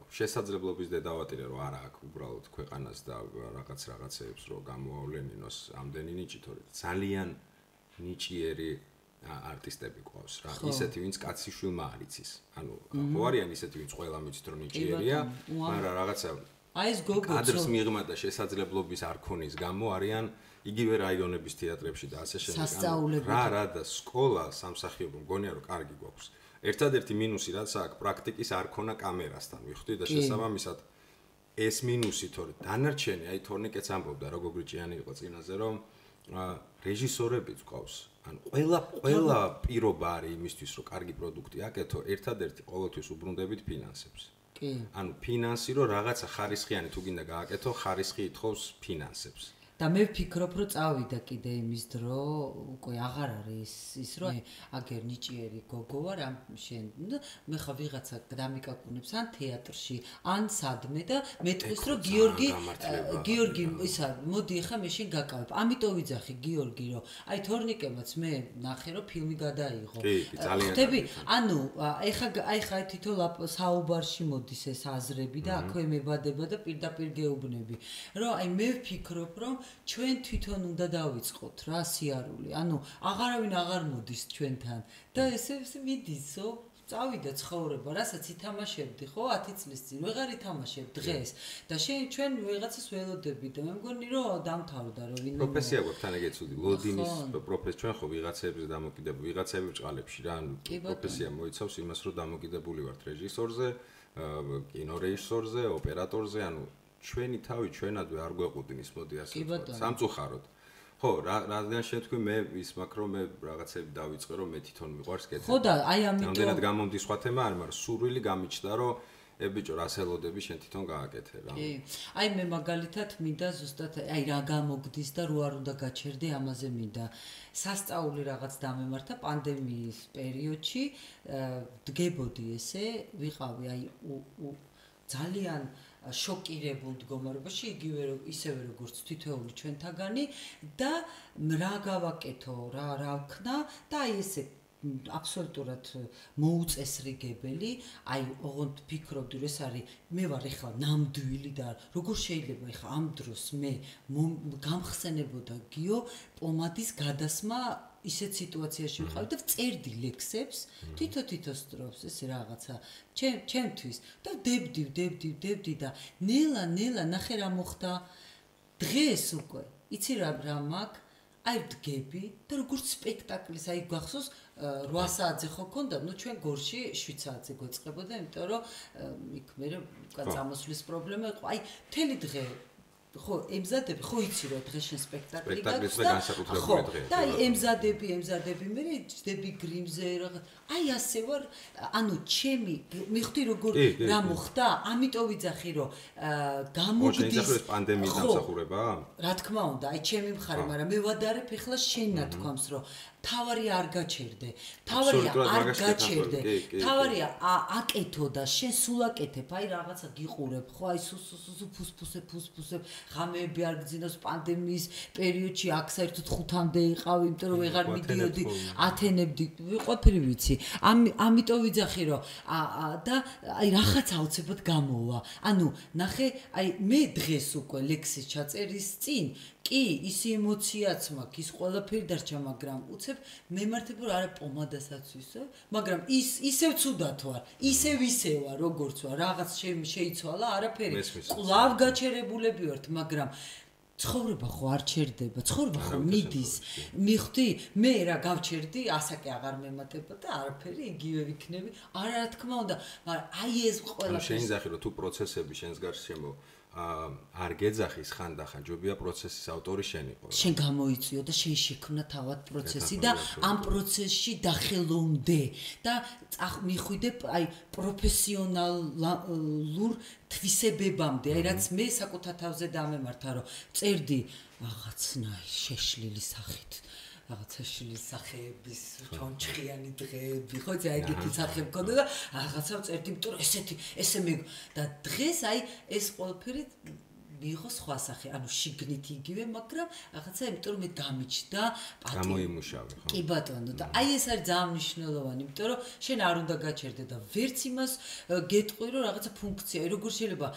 შესაძლებლობის დედავატირე რომ არა აქვს უბრალოდ ქვეყანას და რაღაც რაღაცეებს რომ გამოავლენინოს ამდენი ნიჭი თორე. ძალიან ნიჭიერი არტისტები ყავს რა. ისეთი ვინც კაციშვილმა არიცის ანუ ხო არიან ისეთი ვინც ყველა მიცით რომ ნიჭიერია მაგრამ რაღაცა აი ეს გოგო ადრს მიღმა და შესაძლებლობის არ ქონის გამო არიან იგივე რაიონების თეატრებში და ასე შემდეგ. რა რა და სკოლა სამსახიობო მგონია რომ კარგი გვაქვს ერთადერთი მინუსი რაც აქვს პრაქტიკის არ ქონა კამერასთან ვიხდი და შესაბამისად ეს მინუსი თორე დანარჩენი აი თორნიკეც ამბობდა რომ გოგრიჭიანი იყო წინაზე რომ რეჟისორები ყავს ან ყველა ყველა პირობა არის იმისთვის რომ კარგი პროდუქტი აკეთო ერთადერთი ყოველთვის უბრუნდებით ფინანსებს. კი. ანუ ფინანსი რომ რაღაცა ხარისხიანი თუ გინდა გააკეთო ხარისხი ითხოვს ფინანსებს და მე ვფიქრობ, რომ წავიდა კიდე იმის დრო, უკვე აღარ არის ის, რომ აგერ ნიჭიერი გოგო ვარ ამ შენ მე ხა ვიღაცა დამიკაკუნებს ან თეატრში, ან სადმე და მეტყვის, რომ გიორგი გიორგი ისა მოდი ხა მე შენ გაკავებ. ამიტომ ვიძახი გიორგი, რომ აი თორნიკემაც მე ნახე, რომ ფილმი გადაიღო. ხტები, ანუ ეხა აი ხა თითო საუბარში მოდის ეს აზრები და აქვე მებადება და პირდაპირ გეუბნები, რომ აი მე ვფიქრობ, რომ ჩვენ თვითონ უნდა დავიწყოთ რა სიარული. ანუ აღარავინ აღარ მოდის ჩვენთან. და ესე ესე მიდისო. წავიდა ცხოვრება, რასაც ითამაშებდი, ხო, 10 წლის წინ. ვეღარ ითამაშებ დღეს. და შენ ჩვენ ვიღაცას ველოდები და მე მგონი რომ დამთავრდა რომ ვინ პროფესია გვაქვს თან ეგეცუდი ლოდინის პროფესია. ჩვენ ხო ვიღაცებზე დამოკიდებული ვიღაცები ბჭყალებში რა ანუ პროფესია მოიცავს იმას რომ დამოკიდებული ვართ რეჟისორზე კინორეჟისორზე ოპერატორზე ანუ ჩვენი თავი ჩვენადვე არ გვეყუდინის მოდი ასე ვთქვათ სამწუხაროდ ხო, რა რადგან შენ თქვი მე ის მაქვს რომ მე რაღაცები დავიწყე რომ მე თვითონ მიყვარს კეთება. ხო და აი ამიტომ რამდენად გამომდის სხვა თემა არის, მაგრამ სურვილი გამიჩნდა რომ ე ბიჭო რა სელოდები შენ თვითონ გააკეთე რა. კი. აი მე მაგალითად მინდა ზუსტად აი რა გამოგდის და რო არ უნდა გაჩერდე ამაზე მინდა. სასწაული რაღაც დამემართა პანდემიის პერიოდში, აა, დგებოდი ესე, ვიყავი აი ძალიან შოკირებულ მდგომარეობაში, იგივე ისევე როგორც თითოეული ჩვენთაგანი და რა გავაკეთო, რა რა ვქნა და აი ესე აბსოლუტურად მოუწესრიგებელი, აი ოღონდ ფიქრობდი რომ ეს არის მე ვარ ეხლა ნამდვილი და როგორ შეიძლება ეხლა ამ დროს მე გამხსენებოდა გიო პომადის გადასმა ისეთ სიტუაციაში ვიყავი და წერდი ლექსებს თითო თითო სტროფს ეს რაღაცა ჩემ ჩემთვის. და დებდი დებდი დებდი და ნელა ნელა ნახე რა მოხდა. დღეს უკვე იცი რა რა მაქვს? აი დგები და როგორც სპექტაკლის აი გახსოვს 8 საათზე ხო ქონდა ნუ ჩვენ გორში 7 საათზე გვეწყებოდა იმიტომ რომ იქ მე უკან ხო. წამოსვლის პრობლემა იყო. აი მთელი დღე ხო ემზადები ხო იცი რომ დღეს შენ სპექტაკლი გაქვს და ხო, და აი რა. ემზადები ემზადები მე ჯდები გრიმზე რაღაც აი ასე ვარ ანუ ჩემი მიხდი როგორ რა მოხდა ამიტომ ვიძახი რომ გამოგდის იზახრებს პანდემიის ხო, დამსახურება? რა თქმა უნდა, აი ჩემი მხარე, ხო. მაგრამ მე ვადარებ ეხლა შენ ნათქვამს, რომ თავარი არ გაჩერდე. თავარია არ გაჩერდე. თავარია აკეთო და შენ სულ აკეთებ, აი რაღაცა გიყურებ, ხო, აი სუ სუ სუ ფუსფუსე ფუსფუსე, ღამეები არ გძინოს პანდემიის პერიოდში აქ საერთოდ ხუთამდე იყავ, იმიტომ რომ ვეღარ მიდიოდი, ათენებდი, ყოფილი ვიცი. ამ ამიტომ ვიძახი რომ და აი რაღაც აუცილებლად გამოვა. ანუ ნახე, აი მე დღეს უკვე ლექსის ჩაწერის წინ კი, ის ემოციაც მაქვს, ის ყველაფერი დარჩა, მაგრამ უცებ მემართება რომ არა პომადასაც ვისო, მაგრამ ის ისევ ცუდად ვარ, ისევ ისე ვარ, როგორც ვარ, რაღაც შე- შეიცვალა, არაფერი. კლავ გაჩერებულები ვართ, მაგრამ ცხოვრება ხო არ ჩერდება, ცხოვრება ხო მიდის. მიხდი, მე რა გავჩერდი, ასაკი აღარ მემატება და არაფერი იგივე ვიქნები. არა რა თქმა უნდა, მაგრამ აი ეს ყველაფერი რომ თუ პროცესები შენს გარშემო არ გეძახის ხანდახან ჯობია პროცესის ავტორი შენ იყო. შენ გამოიწვიო და შენ შექმნა თავად პროცესი და ამ პროცესში დახელომდე და მიხვიდე აი პროფესიონალურ თვისებებამდე. აი რაც მე საკუთარ თავზე დამემართა რომ წერდი რაღაცნაირ შეშლილი სახით რაღაცა შლის სახეების ჩონჩხიანი დღეები ხო აი ეგეთი სახე მქონდა და რაღაცა წერდი იმიტომ რომ ესეთი ესე მე და დღეს აი ეს ყველაფერი მიიღო სხვა სახე, ანუ შიგნით იგივე, მაგრამ რაღაცა იმიტომ რომ მე გამიჩნდა პატი. გამოიმუშავე, ხო? კი ბატონო, და აი ეს არის ძალიან მნიშვნელოვანი, იმიტომ რომ შენ არ უნდა გაჩერდე და ვერც იმას გეტყვი რომ რაღაცა ფუნქცია, როგორ შეიძლება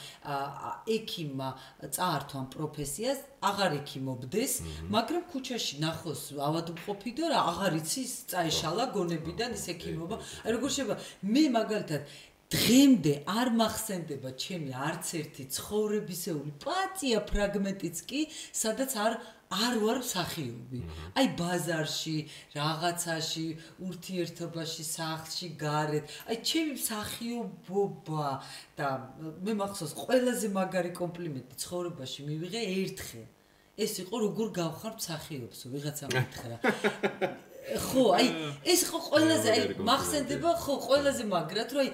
ექიმმა წაართვა ამ პროფესიას, აღარ ექიმობდეს, მაგრამ ქუჩაში ნახოს ავადმყოფი და რა აღარ იცის წაეშალა გონებიდან ის ექიმობა. აი როგორ შეიძლება მე მაგალითად დღემდე არ მახსენდება ჩემი არც ერთი ცხოვრებისეული პატია ფრაგმენტიც კი, სადაც არ არ ვარ მსახიობი. აი ბაზარში, რაღაცაში, ურთიერთობაში, სახლში, გარეთ. აი ჩემი მსახიობობა და მე მახსოვს ყველაზე მაგარი კომპლიმენტი ცხოვრებაში მივიღე ერთხელ. ეს იყო როგორ გავხარ მსახიობსო, ვიღაცა მითხრა. ხო, აი ეს ხო ყველაზე აი მახსენდება ხო ყველაზე მაგრად რომ აი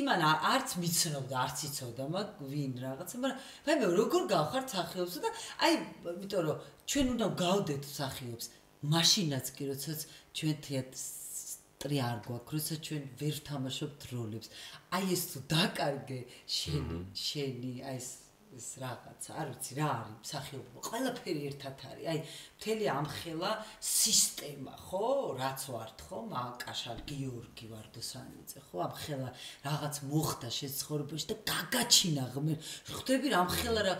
იმან არც მიცნობდა, არც იცოდა მაგ ვინ რაღაცა, მაგრამ მე როგორ გავხარ მსახიობსო და აი იმიტომ რომ ჩვენ უნდა გავდეთ მსახიობს. მაშინაც კი როდესაც ჩვენ თეატრი არ გვაქვს, როდესაც ჩვენ ვერ ვთამაშობთ როლებს. აი ეს თუ დაკარგე შენი, შენი აი ეს ეს რაღაცა, არ ვიცი რა არის მსახიობობა. ყველაფერი ერთად არის. აი მთელი ამხელა სისტემა, ხო? რაც ვართ, ხო? მაკაშარ გიორგი ვარდოსანიძე, ხო? ამხელა რაღაც მოხდა შეცხოვრებაში და გაგაჩინა ღმერ. ხვდები რა ამხელა რა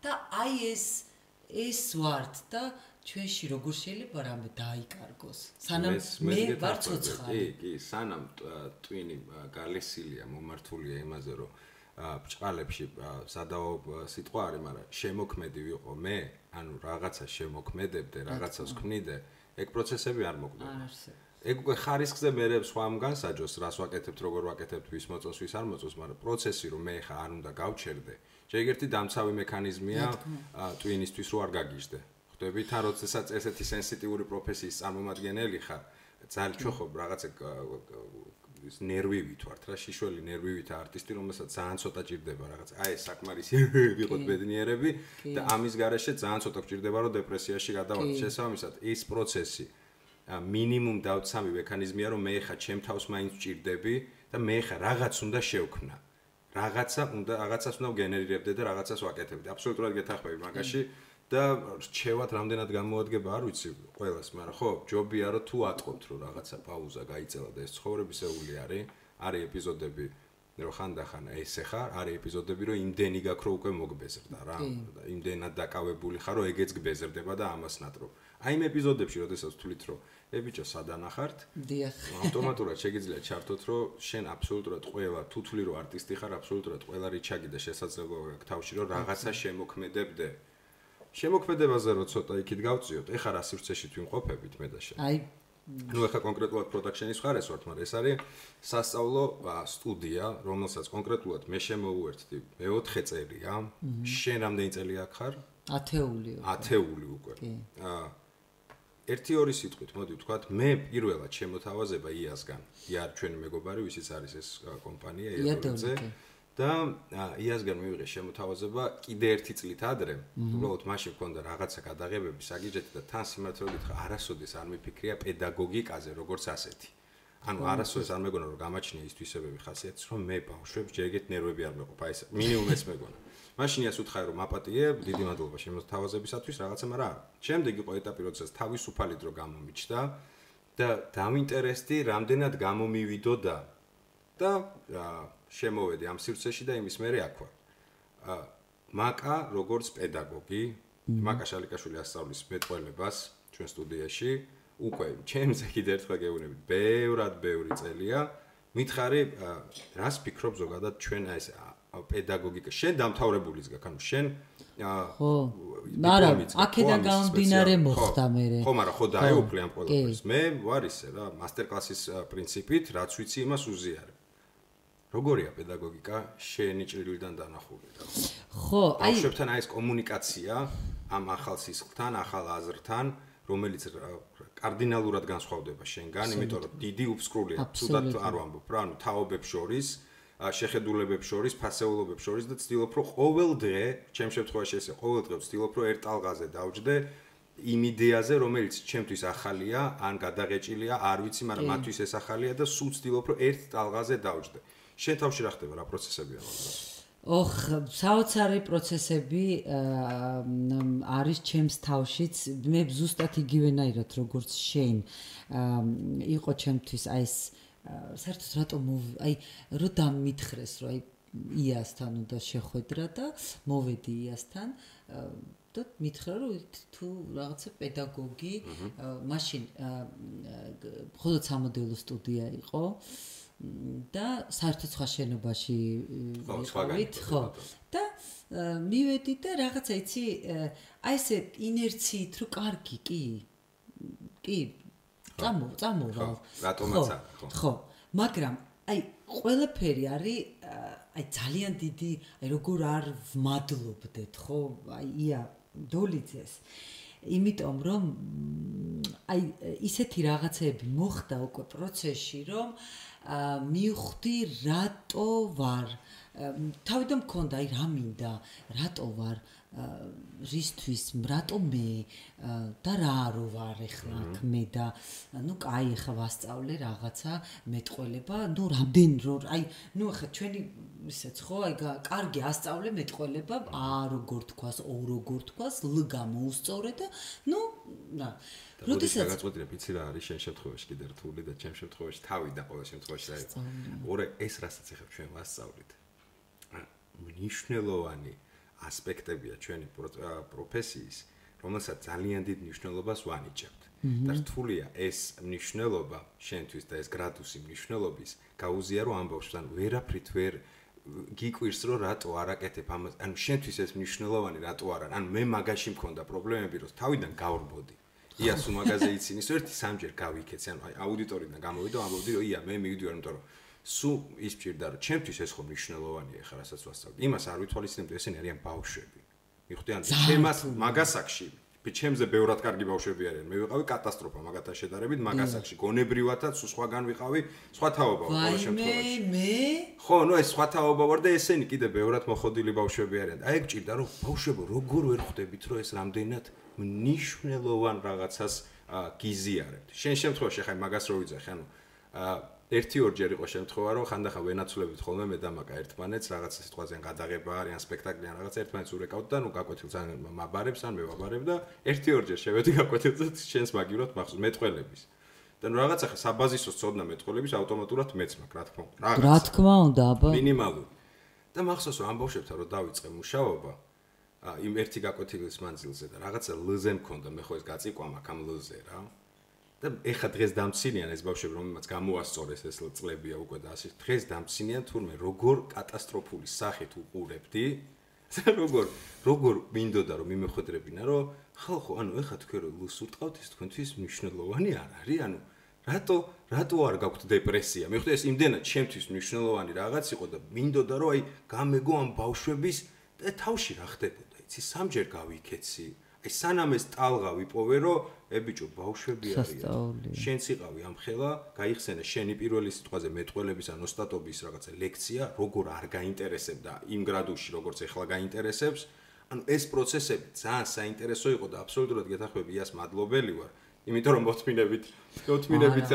და აი ეს ეს ვართ და ჩვენში როგორ შეიძლება რამე დაიკარგოს. სანამ მე ვარ კი, ცოცხალი. კი, სანამ ა, ტვინი გალესილია, მომართულია იმაზე, რომ ბჭყალებში სადაო სიტყვა არის, მაგრამ შემოქმედი ვიყო მე, ანუ რაღაცა შემოქმედებდე, რაღაცას ქმნიდე, ეგ პროცესები არ მოკვდება. ეგ უკვე ხარისხზე მე სხვამ განსაჯოს, რას ვაკეთებთ, როგორ ვაკეთებთ, ვის მოწონს, ვის არ მოწონს, მაგრამ პროცესი რომ მე ხა არ უნდა გავჩერდე. შეიძლება ერთი დამცავი მექანიზმია ტვინისთვის რო არ გაგიჟდე. ხვდები თან როდესაც ესეთი სენსიტიური პროფესიის წარმომადგენელი ხარ ძალიან ჩვენ ხო რაღაცა ის ნერვივით ვართ რა შიშველი ნერვივით არტისტი რომელსაც ძალიან ცოტა ჭირდება რაღაც. აი ეს საკმარისი ვიყოთ ბედნიერები და ამის garaშე ძალიან ცოტა გჭირდება რომ დეპრესიაში გადავარდეთ შესაბამისად ის პროცესი მინიმუმ დავცამი მექანიზმია რომ მე ხა ჩემ თავს მაინც ჭირდები და მე ხა რაღაც უნდა შევქმნა რაღაცა უნდა რაღაცას უნდა გენერირებდე და რაღაცას ვაკეთებდე აბსოლუტურად გეთახმები მაგაში და რჩევად რამდენად გამოადგება არ ვიცი ყველას მაგრამ ხო ჯობია რომ თუ ატყობთ რომ რაღაცა პაუზა გაიწელა და ეს ცხოვრებისეული არის. არის ეპიზოდები რომ ხანდახან ესე ხარ არის ეპიზოდები რომ იმდენი გაქვს რომ უკვე მოგბეზრდა რა იმდენად დაკავებული ხარ რომ ეგეც გბეზრდება და ამას ნატრო აი იმ ეპიზოდებში როდესაც თulit რომ ე ბიჭო სადანახართ დიახ. ავტომატურად შეგიძლია ჩართოთ რომ შენ აბსოლუტურად ყველა თუ თვლი რომ არტისტი ხარ აბსოლუტურად ყველა რიჩაგი და შესაძლებლობა გაქვს თავში რომ რაღაცა შემოქმედებდე შემოქმედებაზე რო ცოტა იქით გავწიოთ, ეხლა რა სივრცეში თვიმყოფებით მე და შენ. აი ну ეხლა კონკრეტულად production-ის ხარეს ვართ, მაგრამ ეს არის სასწავლო სტუდია, რომელსაც კონკრეტულად მე შემოუერთდი. მე-4 წელია. შენ რამდენი წელი აქ ხარ? ათეული უკვე. ათეული უკვე. აა 1-2 სიტყვით, მოდი ვთქვათ, მე პირველად შემოთავაზება იასგან. ია ჩვენი მეგობარი, ვისიც არის ეს კომპანია, იადოზე. და იასგან მივიღე შემოთავაზება კიდე ერთი წლით ადრე. უბრალოდ მაშინ მქონდა რაღაცა გადაღებები საგიჟეთი და თან სიმართლედ ხა არასოდეს არ მიფიქრია პედაგოგიკაზე როგორც ასეთი. ანუ არასოდეს არ მეგონა რომ გამაჩნია ის თვისებები ხასიათის რომ მე ბავშვებს ჯერ ეგეთ ნერვები არ მეყოფ აი ეს მინიმუმ ეს მეგონა. მაშინ ის უთხარი რომ აპატიე დიდი მადლობა შემოთავაზებისათვის რაღაცა მაგრამ არა. შემდეგ იყო ეტაპი როდესაც თავისუფალი დრო გამომიჩდა და დავინტერესდი რამდენად გამომივიდო და და შემოვედი ამ სივრცეში და იმის მერე აქ ვარ. ა მაკა როგორც პედაგოგი, მაკა შალიკაშვილი ასწავლის მეტყველებას ჩვენ სტუდიაში, უკვე ჩემზე კიდე ერთხელ გეუბნებით, ბევრად ბევრი წელია. მითხარი, რას ფიქრობ ზოგადად ჩვენ ეს პედაგოგიკა შენ დამთავრებულიც გაქვს, ანუ შენ ხო. მაგრამ აქედან გამომდინარე მოხდა მე. ხო, მაგრამ ხო დაეუფლე ამ ყველაფერს. მე ვარ ისე რა, მასტერკლასის პრინციპით, რაც ვიცი იმას უზიარებ. როგორია პედაგოგიკა შენი ჭრილიდან დანახული და ხო აი ბავშვებთან აი ეს კომუნიკაცია ამ ახალ სისხლთან ახალ აზრთან რომელიც კარდინალურად განსხვავდება შენგან იმიტომ რომ დიდი უფსკრულია თუდად არ ვამბობ რა ანუ თაობებს შორის შეხედულებებს შორის ფასეულობებს შორის და ცდილობ რომ ყოველ დღე ჩემ შემთხვევაში ესე ყოველ დღე ვცდილობ რომ ერთ ტალღაზე დავჯდე იმ იდეაზე რომელიც ჩემთვის ახალია ან გადაღეჭილია არ ვიცი მაგრამ მათთვის ეს ახალია და სულ ცდილობ რომ ერთ ტალღაზე დავჯდე შენ თავში რა ხდება? რა პროცესებია მაგას ოხ საოცარი პროცესები არის ჩემს თავშიც. მე ზუსტად იგივენაირად როგორც შენ იყო ჩემთვის აი ეს საერთოდ რატომ აი რო დამითხრეს რომ აი იასთან უნდა შეხვედრა და მოვედი იასთან და მითხრა რომ თუ რაღაცა პედაგოგი მაშინ მხოლოდ სამოდელო სტუდია იყო და საერთოდ სხვა შენობაში ვიყავით, ხო. და მივედი და რაღაცა იცი, აი ესე ინერციით რო კარგი, კი. კი. წამო, წამო რა. რატომაც არა, ხო. ხო. მაგრამ აი ყველაფერი არის აი ძალიან დიდი, აი როგორ არ ვმადლობდეთ, ხო? აი ია დოლიძეს. იმიტომ რომ აი ისეთი რაღაცები მოხდა უკვე პროცესში, რომ მივხვდი რატო ვარ? თავიდან მქონდა აი რა მინდა? რატო ვარ? რისთვის? რატო მე? და რა არო ვარ ეხლა აქ მე და ну კაი ეხლა ვასწავლე რაღაცა მეტყველება ну რამდენ რო აი ну ეხლა ჩვენი ისეც ხო? აი კარგი ასწავლე მეტყველება ა როგორ თქვას ო როგორ თქვას ლ გამოუსწორე და ну რა. როდესაც გაგაწყვეტილე ვიცი რა არის შენ შემთხვევაში კიდე რთული და ჩემ შემთხვევაში თავი და ყოველ შემთხვევაში რა იყო. ორე ეს რასაც ეხებ ჩვენ ვასწავლით. მნიშვნელოვანი ასპექტებია ჩვენი პროფესიის, რომელსაც ძალიან დიდ მნიშვნელობას ვანიჭებთ. და რთულია ეს მნიშვნელობა შენთვის და ეს გრადუსი მნიშვნელობის გაუზიარო ამბობს, ან ვერაფრით ვერ გიკვირს რომ რატო არაკეთებ ამას, ან შენთვის ეს მნიშვნელოვანი რატო არა? ან მე მაგაში მქონდა პრობლემები, რომ თავიდან გავრბოდი. იას უმაგაზე იცინის ერთი სამჯერ გავიქეცე ანუ აუდიტორიდან გამოვიდო ამბობდი რომ ია მე მივიდივარ იმიტომ რომ სუ ის ჭირდა რომ ჩემთვის ეს ხომ მნიშვნელოვანია ხა რასაც ვასწავლე იმას არ ვითვალისწინებდი ესენი არიან ბავშვები. მიხვდი ან ჩემას მაგასაკში ჩემზე ბევრად კარგი ბავშვები არიან. მე ვიყავი კატასტროფა მაგათა შედარებით მაგასაკში. გონებრივათაც სხვაგან ვიყავი, სხვა თაობა ყოველ შემთხვევაში. მე ხო, ნუ ეს სხვა თაობა ვარ და ესენი კიდე ბევრად მოხოდილი ბავშვები არიან. აი ეგ ჭირდა რომ ბავშვებო როგორ ვერ ხვდებით რომ ეს რამდენად მნიშვნელოვან რაღაცას გიზიარებთ. შენ შემთხვევაში ხაი მაგას რო ვიძახი, ანუ ერთი ორჯერ იყო შემთხვევა, რომ ხანდახან ვენაცვლებით ხოლმე მე და მაგა ერთმანეთს რაღაც სიტყვაზე გადაღება არის ან სპექტაკლი ან რაღაც ერთმანეთს ურეკავთ და ნუ გაკვეთილ ძალიან მაბარებს ან მე ვაბარებ და ერთი ორჯერ შევედი გაკვეთილ და შენს მაგივრად მახსოვს მეტყველების. და ნუ რაღაცა ხა საბაზისო სწავლა მეტყველების ავტომატურად მეც მაგ რა თქმა უნდა. რა თქმა უნდა, აბა. მინიმალური. და მახსოვს რომ ამ ბავშვებთან რომ დავიწყე მუშაობა ა იმ ერთი გაკვეთილის მანძილზე და რაღაცა ლზე მქონდა მე ხო ეს გაწიკვა მაგ ამ ლზე რა. და ეხა დღეს დამცინიან ეს ბავშვები რომელმაც გამოასწორეს ეს წლებია უკვე და ასე დღეს დამცინიან თურმე როგორ კატასტროფული სახით უყურებდი? როგორ როგორ მინდოდა რომ მიმეხვედრებინა რომ ხალხო ანუ ეხა თქვენ რომ ლუსურტყავთ ეს თქვენთვის მნიშვნელოვანი არ არის ანუ რატო რატო არ გაქვთ დეპრესია? მე ხვდე ეს იმდენად ჩემთვის მნიშვნელოვანი რაღაც იყო და მინდოდა რომ აი გამეგო ამ ბავშვების და თავში რა ხდებოდა? იცი სამჯერ გავიქეცი. აი სანამ ეს ტალღა ვიპოვე რომ ე ბიჭო ბავშვები არიან. შენც იყავი ამ ხელა გაიხსენე შენი პირველი სიტყვაზე მეტყველების ან ოსტატობის რაღაცა ლექცია როგორ არ გაინტერესებდა იმ გრადუსში როგორც ეხლა გაინტერესებს. ანუ ეს პროცესები ძალიან საინტერესო იყო და აბსოლუტურად გეთახმები იას მადლობელი ვარ. იმიტომ რომ მოთმინებით მოთმინებით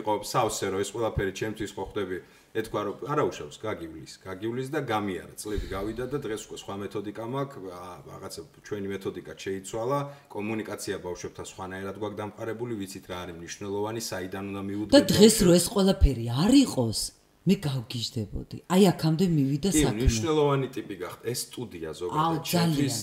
იყო სავსე რომ ეს ყველაფერი ჩემთვის ხო ხდები ეთქვა რომ არაუშავს გაგივლის გაგივლის და გამიარა წლები გავიდა და დღეს უკვე სხვა მეთოდიკა მაქვს რაღაცა ჩვენი მეთოდიკა შეიცვალა კომუნიკაცია ბავშვებთან სხვანაირად გვაქვს დამყარებული ვიცით რა არის მნიშვნელოვანი საიდან უნდა მივუდგეთ და დღეს რო ეს ყველაფერი არ იყოს მე გავგიჟდებოდი. აი აქამდე მივიდა საქმე. კი მნიშვნელოვანი ტიპი გახდა ეს სტუდია ზოგადად. ჩემთვის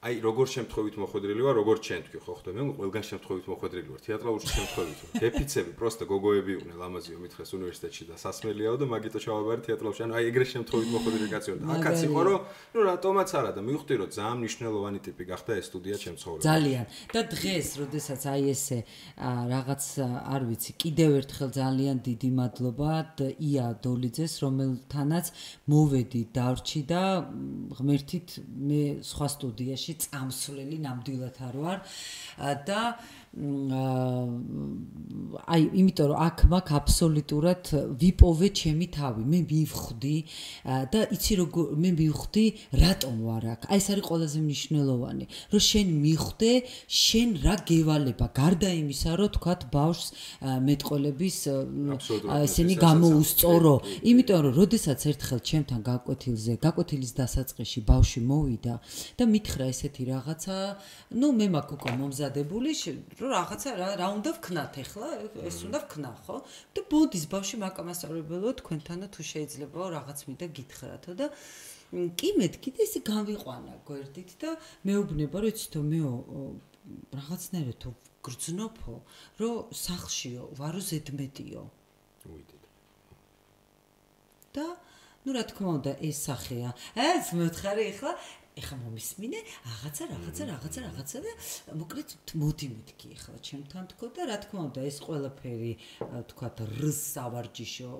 აი როგორ შემთხვევით მოხვედრილი ვარ, როგორ ჩვენ თქვი ხო ხდება? მე ყველგან შემთხვევით მოხვედრილი ვარ, თეატრალურ შემთხვევით. დეფიცები პროსტა გოგოები იყვნენ, ლამაზიო მითხეს უნივერსიტეტში და სასმელიაო და მაგიტო ჩავაბარი თეატრალში. ანუ აი ეგრე შემთხვევით მოხვედრილი კაცი ვარ. აკაც იყო რომ, ნუ რატომაც არა და მივხვდი რომ ძალიან მნიშვნელოვანი ტიპი გახდა ეს სტუდია ჩემ ცხოვრებაში. ძალიან. და დღეს, როდესაც აი ესე რაღაც არ ვიცი, კიდევ ერთხელ ძალიან დიდი მადლობა ია დოლიძეს, რომელთანაც მოვედი დავრჩი და ღმერთით მე სხვა სტუდიაში წამსვლელი ნამდვილად არ ვარ. და აი იმიტომ რომ აქ მაქვს აბსოლუტურად ვიპოვე ჩემი თავი. მე მივხვდი და იცი როგორ მე მივხვდი რატომ ვარ აქ? აი ეს არის ყველაზე მნიშვნელოვანი რომ შენ მივხვდე შენ რა გევალება? გარდა იმისა რომ თქვათ ბავშვს მეტყოლების ესენი გამოუსწორო. იმიტომ რომ როდესაც ერთხელ ჩემთან გაკვეთილზე გაკვეთილის დასაწყისში ბავშვი მოვიდა და მითხრა ესეთი რაღაცა ну მე მაქვს უკვე მომზადებული რომ რაღაცა რა რა უნდა ვქნათ ახლა ეს უნდა ვქნა ხო? და ბოდის ბავში მაკამასწორებელო თქვენთანა თუ შეიძლებაო რაღაც მინდა გითხრათო და კი მეთქით ესე განვიყვანა გვერდით და მეუბნება რომ იცითო მეო რაღაცნაირად თუ გრძნობო რომ სახშიო ვარო ზედმეტიო. უიდეთ და ну რა თქმა უნდა ეს სახეა. ეს მოთხარი ახლა ეხა მომისმინე რაღაცა რაღაცა რაღაცა რაღაცა და მოკლედ მოდი მეთქი ეხლა ჩემთან თქო და რა თქმა უნდა ეს ყველაფერი თქვა რს ავარჯიშო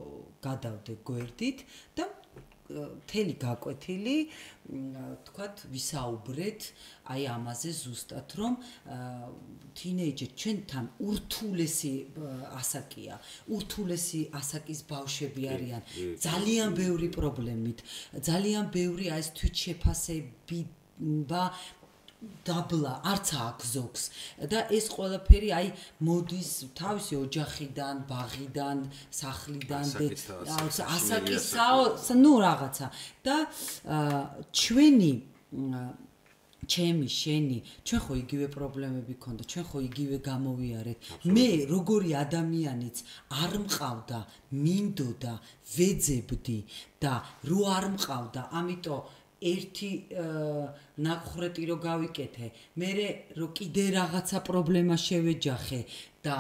გადავდე გვერდით და თელი გაკვეთილი თქვათ ვისაუბრეთ აი ამაზე ზუსტად რომ თინეიჯერ ჩვენთან ურთულესი ასაკია. ურთულესი ასაკის ბავშვები არიან. ძალიან ბევრი პრობლემით. ძალიან ბევრი აი ეს თვითშეფასები და დაბლა არც აქვს ზოგს და ეს ყველაფერი აი მოდის თავისი ოჯახიდან, ბაღიდან, სახლიდან ასაკისაო ნუ რაღაცა. და ჩვენი ჩემი შენი ჩვენ ხო იგივე პრობლემები ქონდა ჩვენ ხო იგივე გამოვიარეთ. მე როგორი ადამიანიც არ მყავდა მინდოდა ვეძებდი და რო არ მყავდა ამიტომ ერთი ნახრეტი რო გავიკეთე, მე რო კიდე რაღაცა პრობლემა შევეჯახე და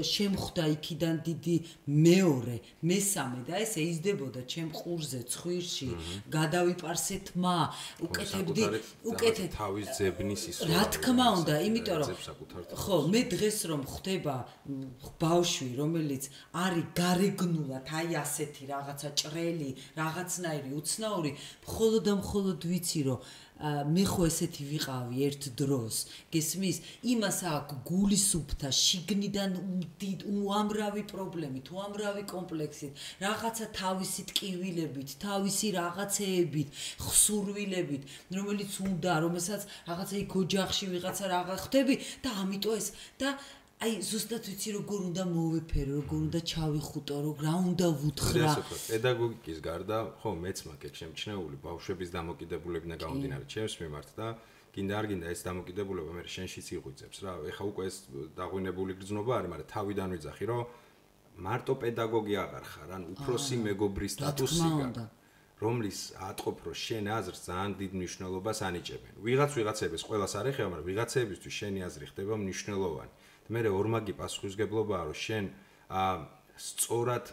შემხვდა იქიდან დიდი მეორე, მესამე და ეს ეიზდებოდა ჩემ ყურზე, ცხვირში, გადავიპარსე თმა, უკეთებდი, უკეთე თავის ძებნის ის რა თქმა უნდა, იმიტომ რომ ხო, მე დღეს რომ ხვდება ბავშვი, რომელიც არის გარეგნულად აი ასეთი რაღაცა ჭრელი, რაღაცნაირი უცნაური, მხოლოდ და მხოლოდ ვიცი რომ მე ხო ესეთი ვიყავი ერთ დროს. გესმის? იმას აქვს გულისუფთა შიგნიდან უდიდ უამრავი პრობლემით უამრავი კომპლექსით. რაღაცა თავისი ტკივილებით თავისი რაღაცეებით ხსურვილებით რომელიც უნდა რომელსაც რაღაცა იქ ოჯახში ვიღაცა რაღა ხდები და ამიტომ ეს და აი ზუსტად ვიცი როგორ უნდა მოვეფერო, როგორ უნდა ჩავიხუტო, როგორ რა უნდა ვუთხრა. ასე ვთქვათ, პედაგოგიკის გარდა, ხო, მეც მაქვს შემჩნეული ბავშვების დამოკიდებულებინა გამომდინარე ჩემს მიმართ და კიდე არ გინდა ეს დამოკიდებულება მე შენშიც იღვიძებს რა. ეხა უკვე ეს დაღვინებული გრძნობა არის, მაგრამ თავიდან ვიძახი, რომ მარტო პედაგოგი აღარ ხარ, ან უფროსი მეგობრის სტატუსი გაქვს. რომლის ატყობ რომ შენ აზრს ძალიან დიდ მნიშვნელობას ანიჭებენ. ვიღაც ვიღაცების ყოველას არ ეხება, მაგრამ ვიღაცებისთვის შენი აზრი ხდება მნიშვნელოვანი. მე ორმაგი პასუხისგებლობაა რომ შენ სწორად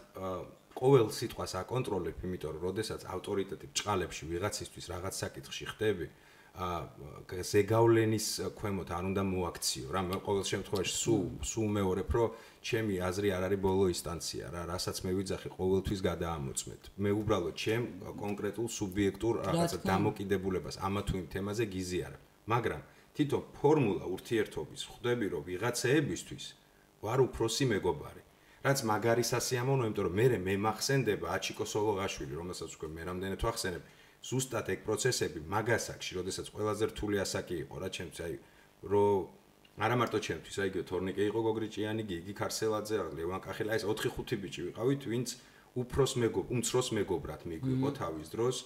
ყოველ სიტყვას აკონტროლებ, იმიტომ რომ როდესაც ავტორიტეტი ბჭყალებში ვიღაცისთვის რაღაც საკითხში ხდები, ა ზეგავლენის ქვემოთ არ უნდა მოაქციო რა. ყოველ შემთხვევაში სულ სულ მეორებ რომ ჩემი აზრი არ არის ბოლო ინსტანცია რა რასაც მე ვიძახი ყოველთვის გადაამოწმეთ. მე უბრალოდ ჩემ კონკრეტულ სუბიექტურ რაღაცა დამოკიდებულებას ამა თუ იმ თემაზე გიზიარებ მაგრამ თვითონ ფორმულა ურთიერთობის ხვდები რომ ვიღაცეებისთვის ვარ უფროსი მეგობარი რაც მაგარი სასიამოვნო იმიტომ რომ მე მე მახსენდება აჩიკო სოლოღაშვილი რომელსაც უკვე მე რამდენად ვახსენებ ზუსტად ეგ პროცესები მაგასაკში როდესაც ყველაზე რთული ასაკი იყო რა ჩემთვის აი რომ არა მარტო ჩემთვის აი თორნიკე იყო გოგრიჭიანი გიგი ქარსელაძე ლევან კახელა ეს 4-5 ბიჭი ვიყავით ვინც უფროს მეგობ უმცროს მეგობრად მიგვიყო თავის დროს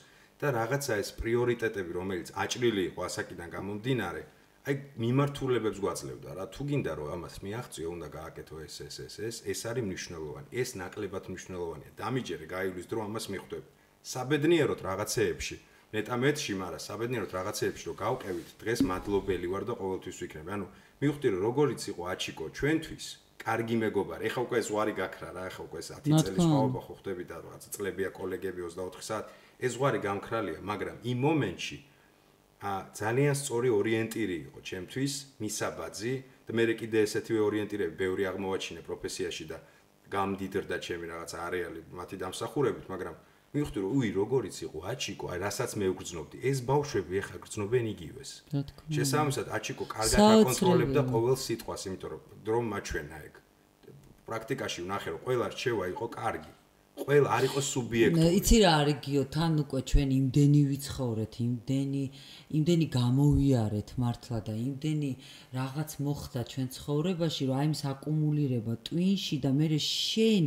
და რაღაცა ეს პრიორიტეტები რომელიც აჭრილი იყო ასაკიდან გამომდინარე აი მიმართულებებს გვაძლევდა რა. თუ გინდა რომ ამას მიაღწიო უნდა გააკეთო ეს ეს ეს ეს ეს არის მნიშვნელოვანი ეს ნაკლებად მნიშვნელოვანია. დამიჯერე გაივლის დრო ამას მიხვდები. საბედნიეროდ რაღაცეებში ნეტამეთში მაგრამ საბედნიეროდ რაღაცეებში რომ გავყევით დღეს მადლობელი ვარ და ყოველთვის ვიქნები. ანუ მივხვდი რომ როგორიც იყო აჩიკო ჩვენთვის კარგი მეგობარი. ეხა უკვე ზღვარი გაქრა რა ეხა უკვე 10 წელი სხვაობა ხო ხდები და რაღაცა წლებია კოლეგები 24 საათ ეს ზღვარი გამქრალია მაგრამ იმ მომენტში ძალიან სწორი ორიენტირი იყო ჩემთვის მისაბაძი და მე კიდე ესეთივე ორიენტირები ბევრი აღმოვაჩინე პროფესიაში და გამდიდრდა ჩემი რაღაც არეალი მათი დამსახურებით მაგრამ მივხვდი რომ უი როგორიც იყო აჩიკო აი რასაც მე ვგრძნობდი ეს ბავშვები ეხა გრძნობენ იგივეს. შესაბამისად აჩიკო კარგად აკონტროლებდა ყოველ სიტყვას იმიტომ რომ დრო მაჩვენა ეგ. პრაქტიკაში ვნახე რომ ყველა რჩევა იყო კარგი ყველა არ იყოს სუბიექტი. იცი რა არის გიო, თან უკვე ჩვენ იმდენი ვიცხოვრეთ, იმდენი იმდენი გამოვიარეთ მართლა და იმდენი რაღაც მოხდა ჩვენ ცხოვრებაში, რომ აი ეს აკუმულირება ტვინში და მე შენ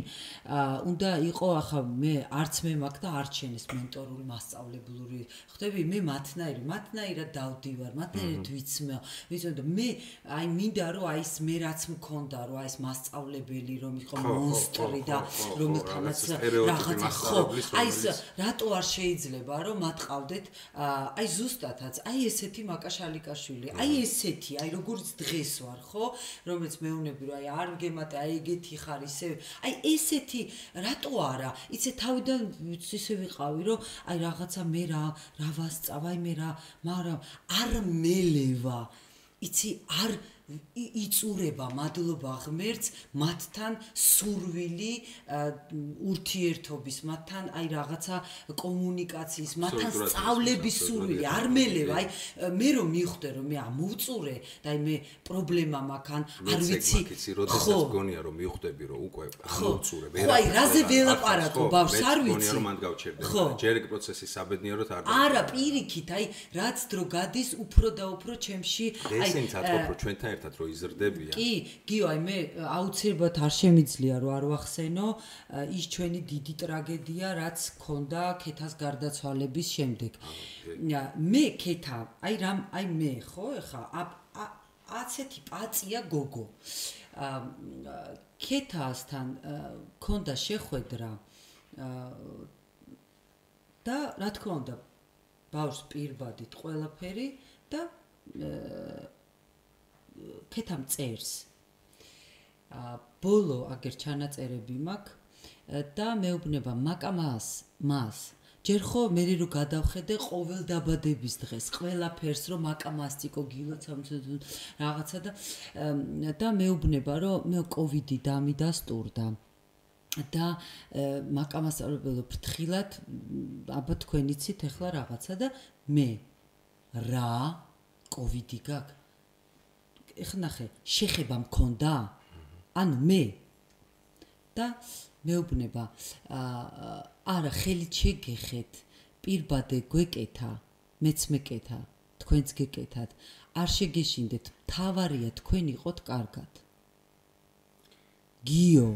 უნდა იყო ახლა მე არც მე მაქვს და არც შენ ეს მენტორული მასწავლებლური. ხვდები, მე მათნაირი, მათნაირად დავდივარ, მათნაირად ვიცმე. ვიცი და მე აი მინდა რომ აი ეს მე რაც მქონდა, რომ აი ეს მასწავლებელი რომ იყო მონსტრი და რომელთანაც რაღაცა ხო აი ეს რატო არ შეიძლება რომ მათყავდეთ აი ზუსტადაც აი ესეთი მაკაშალიკაშვილი აი ესეთი აი როგორც დღეს ვარ ხო? რომელიც მეუნები რომ აი არ გემატე აი ეგეთი ხარ ისე აი ესეთი რატო არა? იცი თავიდან ისე ვიყავი რომ აი რაღაცა მე რა რა ვასწავ აი მე რა მაგრამ არ მელევა იცი არ იწურება მადლობა ღმერთს მათთან სურვილი ურთიერთობის მათთან აი რაღაცა კომუნიკაციის მათთან სწავლების სურვილი. არ მელევა აი მე რომ მივხვდე რომ მე ამოვწურე და აი მე პრობლემა მაქვს ან არ ვიცი. ხო. გონია რომ მივხვდები რომ უკვე ამოვწურე ვერა ხო აი რაზე ველაპარაკო ბავშვს არ ვიცი. გონია რომ მანდ გავჩერდე ჯერ ეგ პროცესი საბედნიეროდ არ არა პირიქით აი რაც დრო გადის უფრო და უფრო ჩემში აი ესენც ატყობ რომ ჩვენთან ერთად რომ იზრდებიან. კი, გიო, აი მე აუცილებლად არ შემიძლია რომ არ ვახსენო ის ჩვენი დიდი ტრაგედია, რაც ქონდა ქეთას გარდაცვალების შემდეგ. მე ქეთა, აი რამ, აი მე ხო, ეხა აცეთი პაწია გოგო. ქეთასთან ქონდა შეხვედრა და რა თქმა უნდა ბავშვს პირბადით ყველაფერი და ქეთამ წერს. ა ბოლო აგერ ჩანაწერები მაქვს და მეუბნება მაკამას მას ჯერ ხო მე რო გადავხედე ყოველ დაბადების დღეს ყველაფერს რომ მაკამასტიკო გილოცამცო რაღაცა და და მეუბნება რომ მე კოვიდი დამიდასტურდა და მაკამასწავლებელო ფრთხილად აბა თქვენიცით ახლა რაღაცა და მე რა კოვიდი გაქვს? ეხლა ნახე, შეხება მქონდა? ანუ მე. და მეუბნება აა არა ხელით შეგეხეთ პირბადე გვეკეთა მეც მეკეთა თქვენც გეკეთათ არ შეგეშინდეთ თავარია თქვენ იყოთ კარგად. გიო.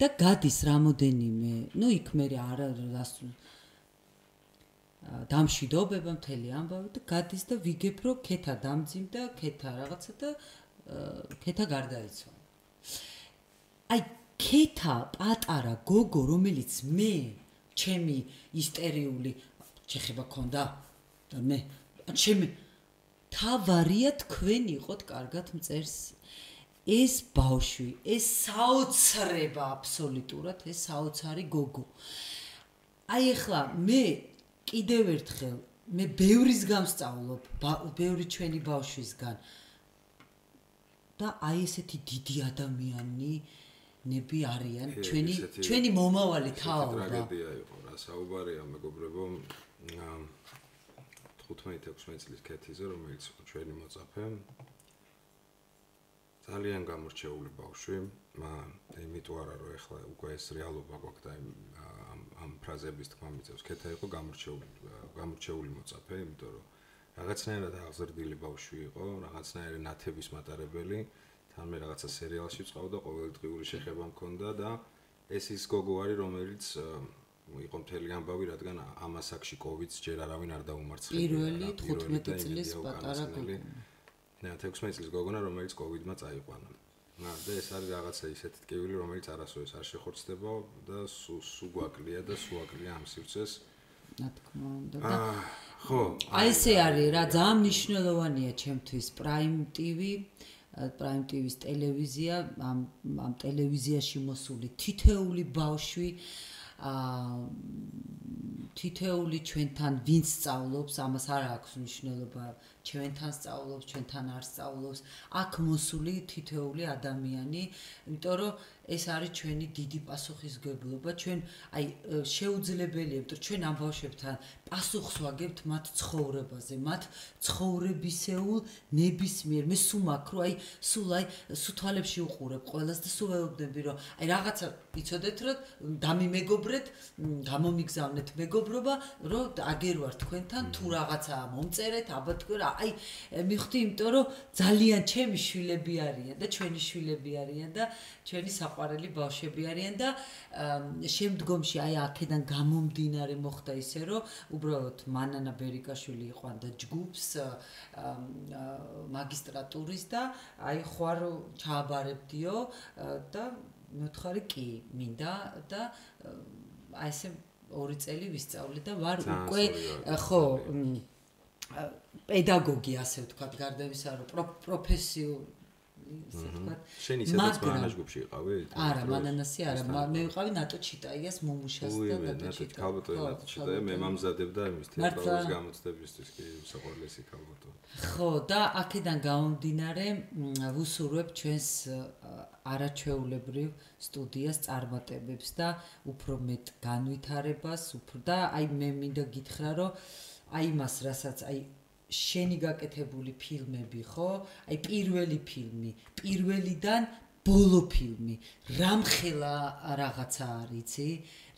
და გადის რამოდენიმე ნუ იქ მე არა რას დამშვიდობება მთელი ამბავი და გადის და ვიგებ რომ ქეთა დამძიმდა ქეთა რაღაცა და ქეთა გარდაიცვალა. აი ქეთა პატარა გოგო რომელიც მე ჩემი ისტერიული შეხება ქონდა და მე ჩემი თავარია თქვენ იყოთ კარგად მწერს. ეს ბავშვი ეს საოცრება აბსოლუტურად ეს საოცარი გოგო. აი ახლა მე კიდევ ერთხელ მე ბევრის გამსწავლობ ბევრი ჩვენი ბავშვისგან. და აი ესეთი დიდი ადამიანი ნები არიან. ჩვენი ჩვენი მომავალი თაობა. ტრაგედია იყო რა საუბარია მეგობრებო. 15-16 წლის კეთიზე რომელიც ჩვენი მოწაფე. ძალიან გამორჩეული ბავშვი. მან იმიტომ არა რომ ეხლა უკვე ეს რეალობა გვაქვს და ამ ფრაზების თქმა მიწევს. კეთა იყო გამორჩეული გამორჩეული მოწაფე იმიტომ რომ რაღაცნაირად აღზრდილი ბავშვი იყო რაღაცნაირად ნათების მატარებელი თან მე რაღაცა სერიალში ვწყავდა ყოველდღიური შეხება მქონდა და ეს ის გოგო არის რომელიც იყო მთელი ამბავი რადგან ამ ასაკში კოვიდს ჯერ არავინ არ დაუმარცხებია პირველი 15 წლის პატარა გოგო ნე 16 წლის გოგონა რომელიც კოვიდმა წაიყვანა. ნა და ეს არის რაღაცა ისეთი ტკივილი რომელიც არასოდეს არ შეხორცდება და სუ გვაკლია და სუ აკლია ამ სივრცეს. რა თქმა უნდა. და ხო აი ესე არის რა ძალიან მნიშვნელოვანია ჩემთვის Prime TV Prime TV-ს ტელევიზია ამ ამ ტელევიზიაში მოსული თითეული ბავშვი აა თითეული ჩვენთან ვინც სწავლობს, ამას არ აქვს მნიშვნელობა, ჩვენთან სწავლობს, ჩვენთან არ სწავლობს, აქ მოსული თითეული ადამიანი, იმიტომ რომ ეს არის ჩვენი დიდი პასუხისგებლობა, ჩვენ აი შეუძლებელია, იმიტომ რომ ჩვენ ამ ბავშვებთან პასუხს ვაგებთ მათ ცხოვრებაზე, მათ ცხოვრებისეულ ნებისმიერ. მე სულ მაქრო, აი სულ აი სუთვალებში უყურებ ყველას და სულ ვეუბნები, რომ აი რაღაცა იცოდეთ, რომ დამიმეგობრეთ, გამომიგზავნეთ მეგობრობა, რომ აგერ ვარ თქვენთან თუ რაღაცა მომწერეთ, აბა თქვენ აი მიხდი, იმიტომ რომ ძალიან ჩემი შვილები არიან და ჩვენი შვილები არიან და ჩვენი საყვარელი საყვარელი ბავშვები არიან და შემდგომში აი აქედან გამომდინარე მოხდა ისე რომ უბრალოდ მანანა ბერიკაშვილი იყვანდა ჯგუფს მაგისტრატურის და აი ხوار ჩააბარებდიო და მეთხარი კი მინდა და აი ესე ორი წელი ვისწავლე და ვარ უკვე ხო პედაგოგი ასე ვთქვათ, გარდა იმისა, რომ პროფესიული ისე თქვა. შენ ისედაც მანაჟ გუფში იყავი? არა, მანანასი არა, მე ვიყავი ნატო ჩიტაიას მომუშას და ნატო ჩიტაია. ქალბატო ნატო ჩიტაია მე მამზადებდა იმის თეატრალის გამოცდებისთვის კი საყოველესი ქალბატო. ხო, და აქედან გამომდინარე ვუსურვებ ჩვენს არაჩვეულებრივ სტუდიას წარმატებებს და უფრო მეტ განვითარებას, უფრო და აი მე მინდა გითხრა რომ აი მას რასაც აი შენი გაკეთებული ფილმები, ხო? აი პირველი ფილმი, პირველიდან ბოლო ფილმი, რამხელა რაღაცა არის, იცი?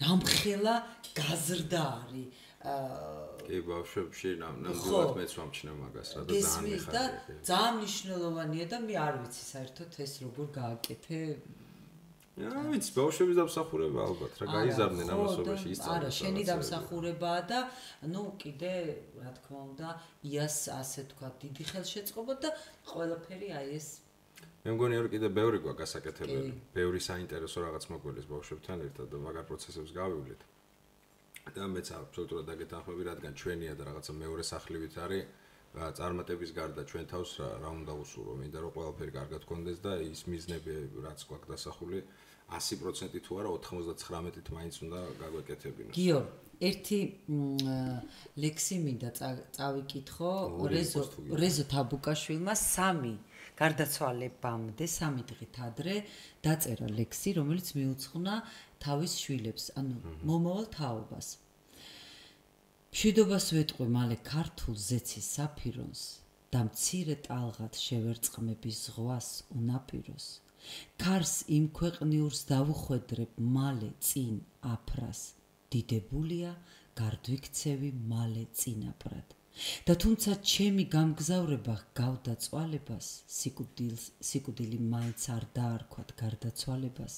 რამხელა გაზრდა არის. აა კი ბავშვებში ნამდვილად მეც ვამჩნევ მაგას რა და ძალიან მიხარია. ძალიან მნიშვნელოვანია და მე არ ვიცი საერთოდ ეს როგორ გააკეთე რა ვიცი, ბავშვების დამსახურება ალბათ რა გაიზარდნენ ამასობაში ისწავლეს. არა, შენი დამსახურებაა და ნუ კიდე რა თქმა უნდა, იას ასე თქვა დიდი ხელშეწყობა და ყველაფერი აი ეს მე მგონია რომ კიდე ბევრი გვა გასაკეთებელი, ბევრი საინტერესო რაღაც მოგველის ბავშვებთან ერთად და მაგარ პროცესებს გავივლეთ. და მეც აბსოლუტურად დაგეთანხმები, რადგან ჩვენია და რაღაცა მეორე სახლივით არის წარმატების გარდა ჩვენ თავს რა რა უნდა უსურო, მინდა რომ ყველაფერი კარგად გქონდეს და ის მიზნები რაც გვაქვს დასახული 100% თუ არა 99-ით მაინც უნდა გაგვეკეთებინოს. გიო, ერთი ლექსი მინდა წავიკითხო რეზო რეზო თაბუკაშვილმა სამი გარდაცვალებამდე სამი დღით ადრე დაწერა ლექსი, რომელიც მიუძღვნა თავის შვილებს, ანუ მომავალ თაობას. მშვიდობას ვეტყვი მალე ქართულ ზეცის საფირონს და მცირე ტალღად შევერწყმების ზღვას უნაპიროს ქარს იმ ქვეყნიურს დავუხვედრებ მალე წინ აფრას. დიდებულია გარდვიქცევი მალე წინაპრად და თუმცა ჩემი გამგზავრება გავდა წვალებას სიკუდილს სიკუდილი მაინც არ დაარქვათ გარდაცვალებას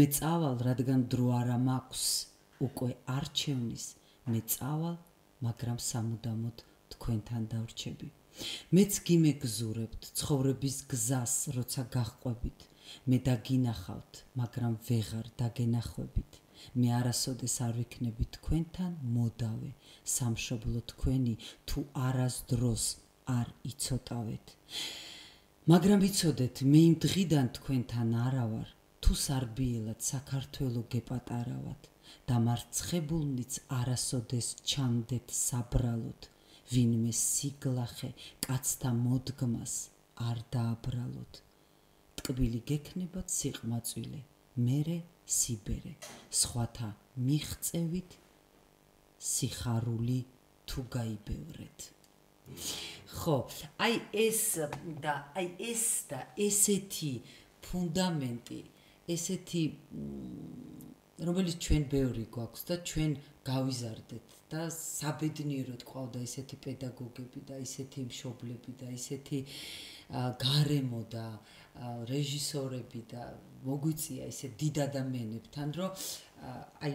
მე წავალ რადგან დრო არა მაქვს უკვე არჩევნის მე წავალ მაგრამ სამუდამოდ თქვენთან დავრჩები. მეც გიმეგზურებთ ცხოვრების გზას როცა გახვებით მე დაგინახავთ მაგრამ ვეღარ დაგენახვებით. მე არასოდეს არ ვიქნები თქვენთან მოდავე. სამშობლო თქვენი თუ არასდროს არ იცოტავეთ. მაგრამ იცოდეთ მე იმ დღიდან თქვენთან არავარ. თუ სარბიელად საქართველო გეპატარავად. და მარცხებულნიც არასოდეს ჩამდეთ საბრალოდ. ვინმე სიგლახე კაცთა მოდგმას არ დააბრალოთ ტკბილი გექნებათ სიყმაწვილე მერე სიბერე. სხვათა მიღწევით სიხარული თუ გაიბევრეთ. ხო აი ეს და აი ეს და ესეთი ფუნდამენტი ესეთი რომელიც ჩვენ ბევრი გვაქვს და ჩვენ გავიზარდეთ და საბედნიეროდ ყავდა ესეთი პედაგოგები და ესეთი მშობლები და ესეთი გარემო და რეჟისორები და მოგვიწია ესე დიდ ადამიანებთან, რომ აი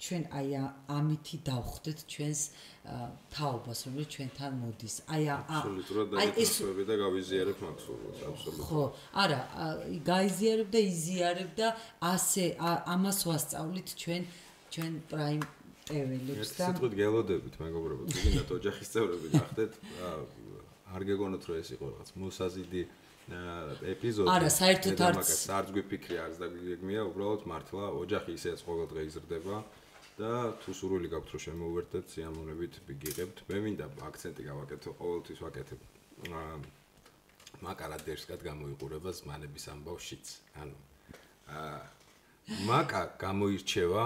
ჩვენ აი ამითი დავხვდეთ ჩვენს თაობას, რომელიც ჩვენთან მოდის. აი აი ეს და გავიზიარებ მაქსულოს, აბსოლუტურად. ხო, არა, გაიზიარებ და იზიარებ და ასე ამას ვასწავლით ჩვენ ჩვენ პრაიმ ტეველებს და თვითონ გელოდებით, მეგობრებო, თუნდაც ოჯახის წევრები გახდეთ, არ გეგონოთ რომ ეს იყო რაღაც მოსაზიდი ეპიზოდი. არა, საერთოდ არც სარძგვი ფიქრი არც და გეგმია, უბრალოდ მართლა ოჯახი ისეც ყოველდღე იზრდება და თუ სურვილი გაქვთ რომ შემოვერთდეთ სიამოვნებით გიღებთ. მე მინდა აქცენტი გავაკეთო, ყოველთვის ვაკეთებ. აა მაკარადერსკად გამოიყურება ზმანების ამბავშიც. ანუ აა მაკა გამოირჩევა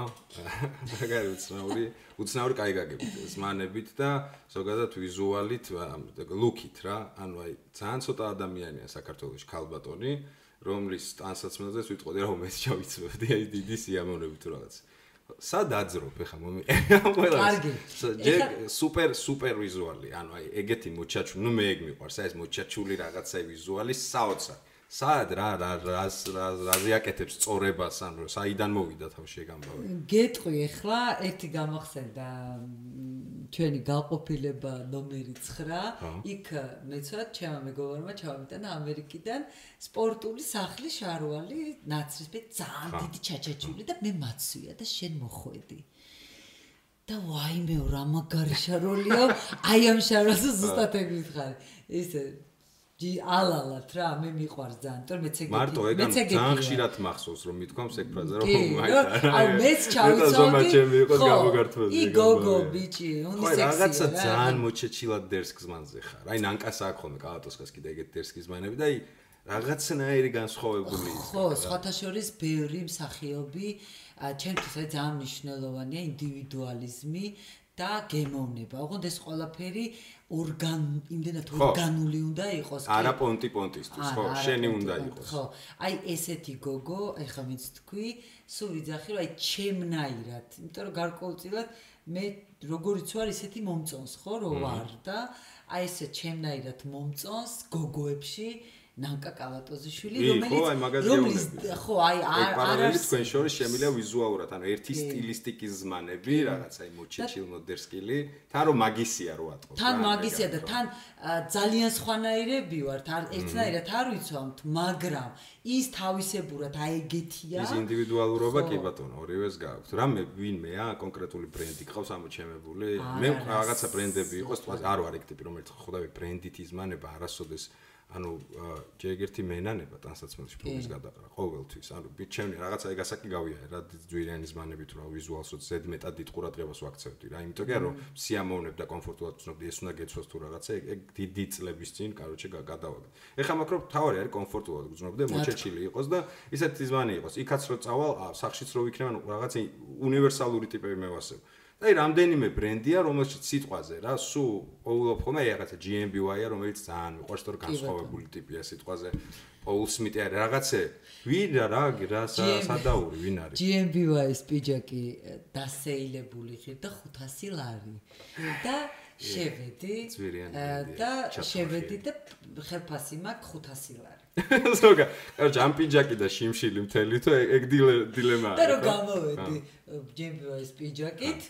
მაგარი უცნაური უცნაური კაი გაგებით ზმანებით და ზოგადად ვიზუალით ლუკით რა. ანუ აი ძალიან ცოტა ადამიანია საქართველოს ქალბატონი რომლის ტანსაცმელზეც ვიტყოდი რა უმეტს ჩავიცნობდი აი დიდი სიამოვნებით რაღაც. სად აძრობ ეხა მომიყენა ყველა კარგი. სუპერ სუპერ ვიზუალი. ანუ აი ეგეთი მოჩაჩუ ნუ მე ეგ მიყვარს აი ეს მოჩაჩული რაღაცა ვიზუალი საოცარი. სად რა რა რას რაზე აკეთებს წორებას ანუ საიდან მოვიდა თავში ეგამბავი გეტყვი ახლა ერთი გამახსენდა ჩვენი გაყოფილება ნომერი 9 იქ მეცად ჩემო მეგობარმა ჩავიტანა ამერიკიდან სპორტული სახლი შარვალი ნაცრისფერ ძალიან დიდი ჩაჩაჩული და მე მაცვია და შენ მოხვედი. და ვაიმე რა მაგარი შაროლია აი ამ შარვალს ზუსტად ეგ ვითხარი ისე დი ალალათ რა მე მიყვარს ძალიან თორე მეც ეგეთი მარტო ეგ ან ძალიან ხშირად მახსოვს რომ მithქვამს ეგ ფრაზა რომ მაინც აი მეც ჩავიცოდი ხო ი გოგო ბიჭი უნისექსი რაღაცა ძალიან მოჩეჩილად დერსკს მანზე ხარ. აი ნანკასა აქვს ხოლმე კალატოსკას კიდე ეგეთ დერსკის მანები და აი რაღაცნაირი განსხვავებული ხო სხვათა შორის ბევრი მსახიობი ჩემთვის ძალიან მნიშვნელოვანია ინდივიდუალიზმი და გემოვნება. ოღონდ ეს ყველაფერი ორგან იმდენად ორგანული უნდა იყოს. არა პონტი პონტისთვის, ხო, შენი უნდა იყოს. ხო. აი ესეთი გოგო, ეხლა ვინც თქვი, სულ ვიძახი რომ აი ჩემნაირად, იმიტომ რომ გარკვეულწილად მე როგორიც ვარ ისეთი მომწონს, ხო, რო ვარ და აი ესე ჩემნაირად მომწონს გოგოებში ნანკა კალატოზიშვილი რომელიც რომელიც ხო აი არ არის თქვენ შორის შემილია ვიზუალურად ანუ ერთი სტილისტიკის ზმანები რაღაცა მოჩეჩილ მოდერსკილი თან რომ მაგისია რო ატყობ თან მაგისია და თან ძალიან სხვანაირები ვართ ერთნაირად არ ვიცავთ მაგრამ ის თავისებურად აი ეგეთია ის ინდივიდუალურობა კი ბატონო ორივეს გააქვთ. რამე ვინმეა კონკრეტული ბრენდი ყავს ამოჩემებული. მე რაღაცა ბრენდები იყოს თქო არ ვარ ეგ ტიპი რომელიც ხვდები ბრენდით იზმანება არასოდეს ანუ ჯეგერთი მენანება ტანსაცმელში პრობლემის გადაყრა ყოველთვის. ანუ ბიჩემნი რაღაცა ეგასაკი გავია რა ძვირიანის მანებით რა ვიზუალსაც ზედმეტად დიდ ყურადღებას ვაქცევდი რა. იმიტომ კი რომ სიამოვნებ და კომფორტულად ვცნობდი ეს უნდა გეცვას თუ რაღაცა ეგ დიდი წლების წინ კაროჩე გადავაგდე ეხლა მაქრო თავარი არის კომფორტულად ვცნობდი მოჩეჩილი იყოს და ისეთი ზმანი იყოს. იქაც რო წავალ სახშიც რო ვიქნებ ანუ რაღაცა უნივერსალური ტიპები მევასებ აი რამდენიმე ბრენდია, რომელშიც სიტყვაზე რა, სუ პოულობ ხოლმე აი რაღაცა GMBY-ა, რომელიც ძალიან მიყვარს, თორე განსხვავებული ტიპია სიტყვაზე. პოულ სმიტი არის რაღაცე. ვინ რა რა რა სა- სადაური, ვინ არის? GMBY-ის პიჯაკი დასეილებული ხარ და 500 ლარი. და შევედი და შევედი და ხელფასი მაქვს 500 ლარი. ზოგა, კაროჩ ამ პიჯაკი და შიმშილი მთელი თუ ეგ დილე- დილემაა. და რო ხო? გამოვედი GMBY-ის პიჯაკით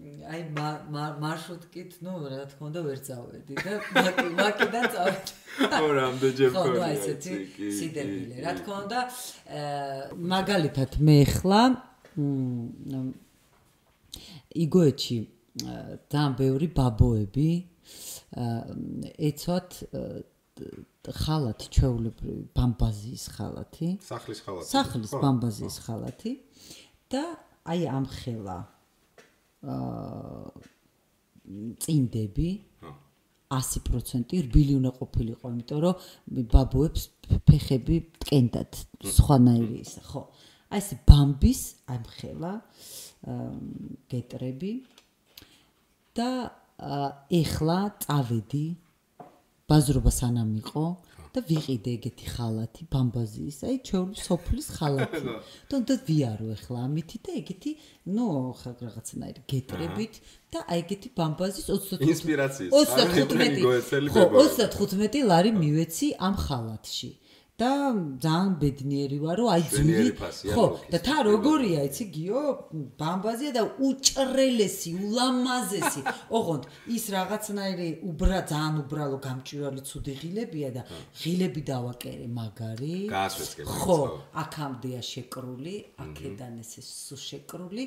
აი მა- მა- მარშრუტკით, ნუ რა თქმა უნდა ვერ წავედი და მაკი- მაკიდან წავედი. ო რამდენჯერ ხო, აი ესეთი კი, რა თქმა უნდა, აა, მაგალითად მე ხლა მ, იგოეთში ძალიან ბევრი ბაბოები ეცვათ აა, ხალათი, ჩვეულებრივი ბამბაზიის ხალათი. სახლის ხალათი. სახლის ხო? ბამბაზიის ხალათი და აი ამ ხელა აა წინდები ხო. 100% რბილი უნდა ყოფილიყო, იმიტომ რომ ბაბუებს ფეხები ტკენდათ სხვანაირი ისა, ხო. აი ეს ბამბის ამ ხელა აა, გეტრები და ეხლა წავედი ბაზრობა სანამ იყო და ვიყიდე ეგეთი ხალათი ბამბაზიის, აი ჩვეული სოფლის ხალათი. და უნდა ვიარო ეხლა ამითი და ეგეთი, ნუ ხა რაღაცნაირი გეტრებით და აი ეგეთი ბამბაზის 25 ინსპირაციის წყარო, თქვენი გოეცელი 35 ხო, ბებოები. 35 ლარი მივეცი ამ ხალათში. და ძალიან ბედნიერი ვარ, რომ აი ძვირი ხო, და თა როგორია, იცი გიო, ბამბაზია და უჭრელესი, ულამაზესი. ოღონდ ის რაღაცნაირი უბრა ძალიან უბრალო გამჭვირვალე ცუდი ღილებია და ღილები დავაკერე მაგარი. ხო, აქამდეა შეკრული, აქედან ესე სუ შეკრული.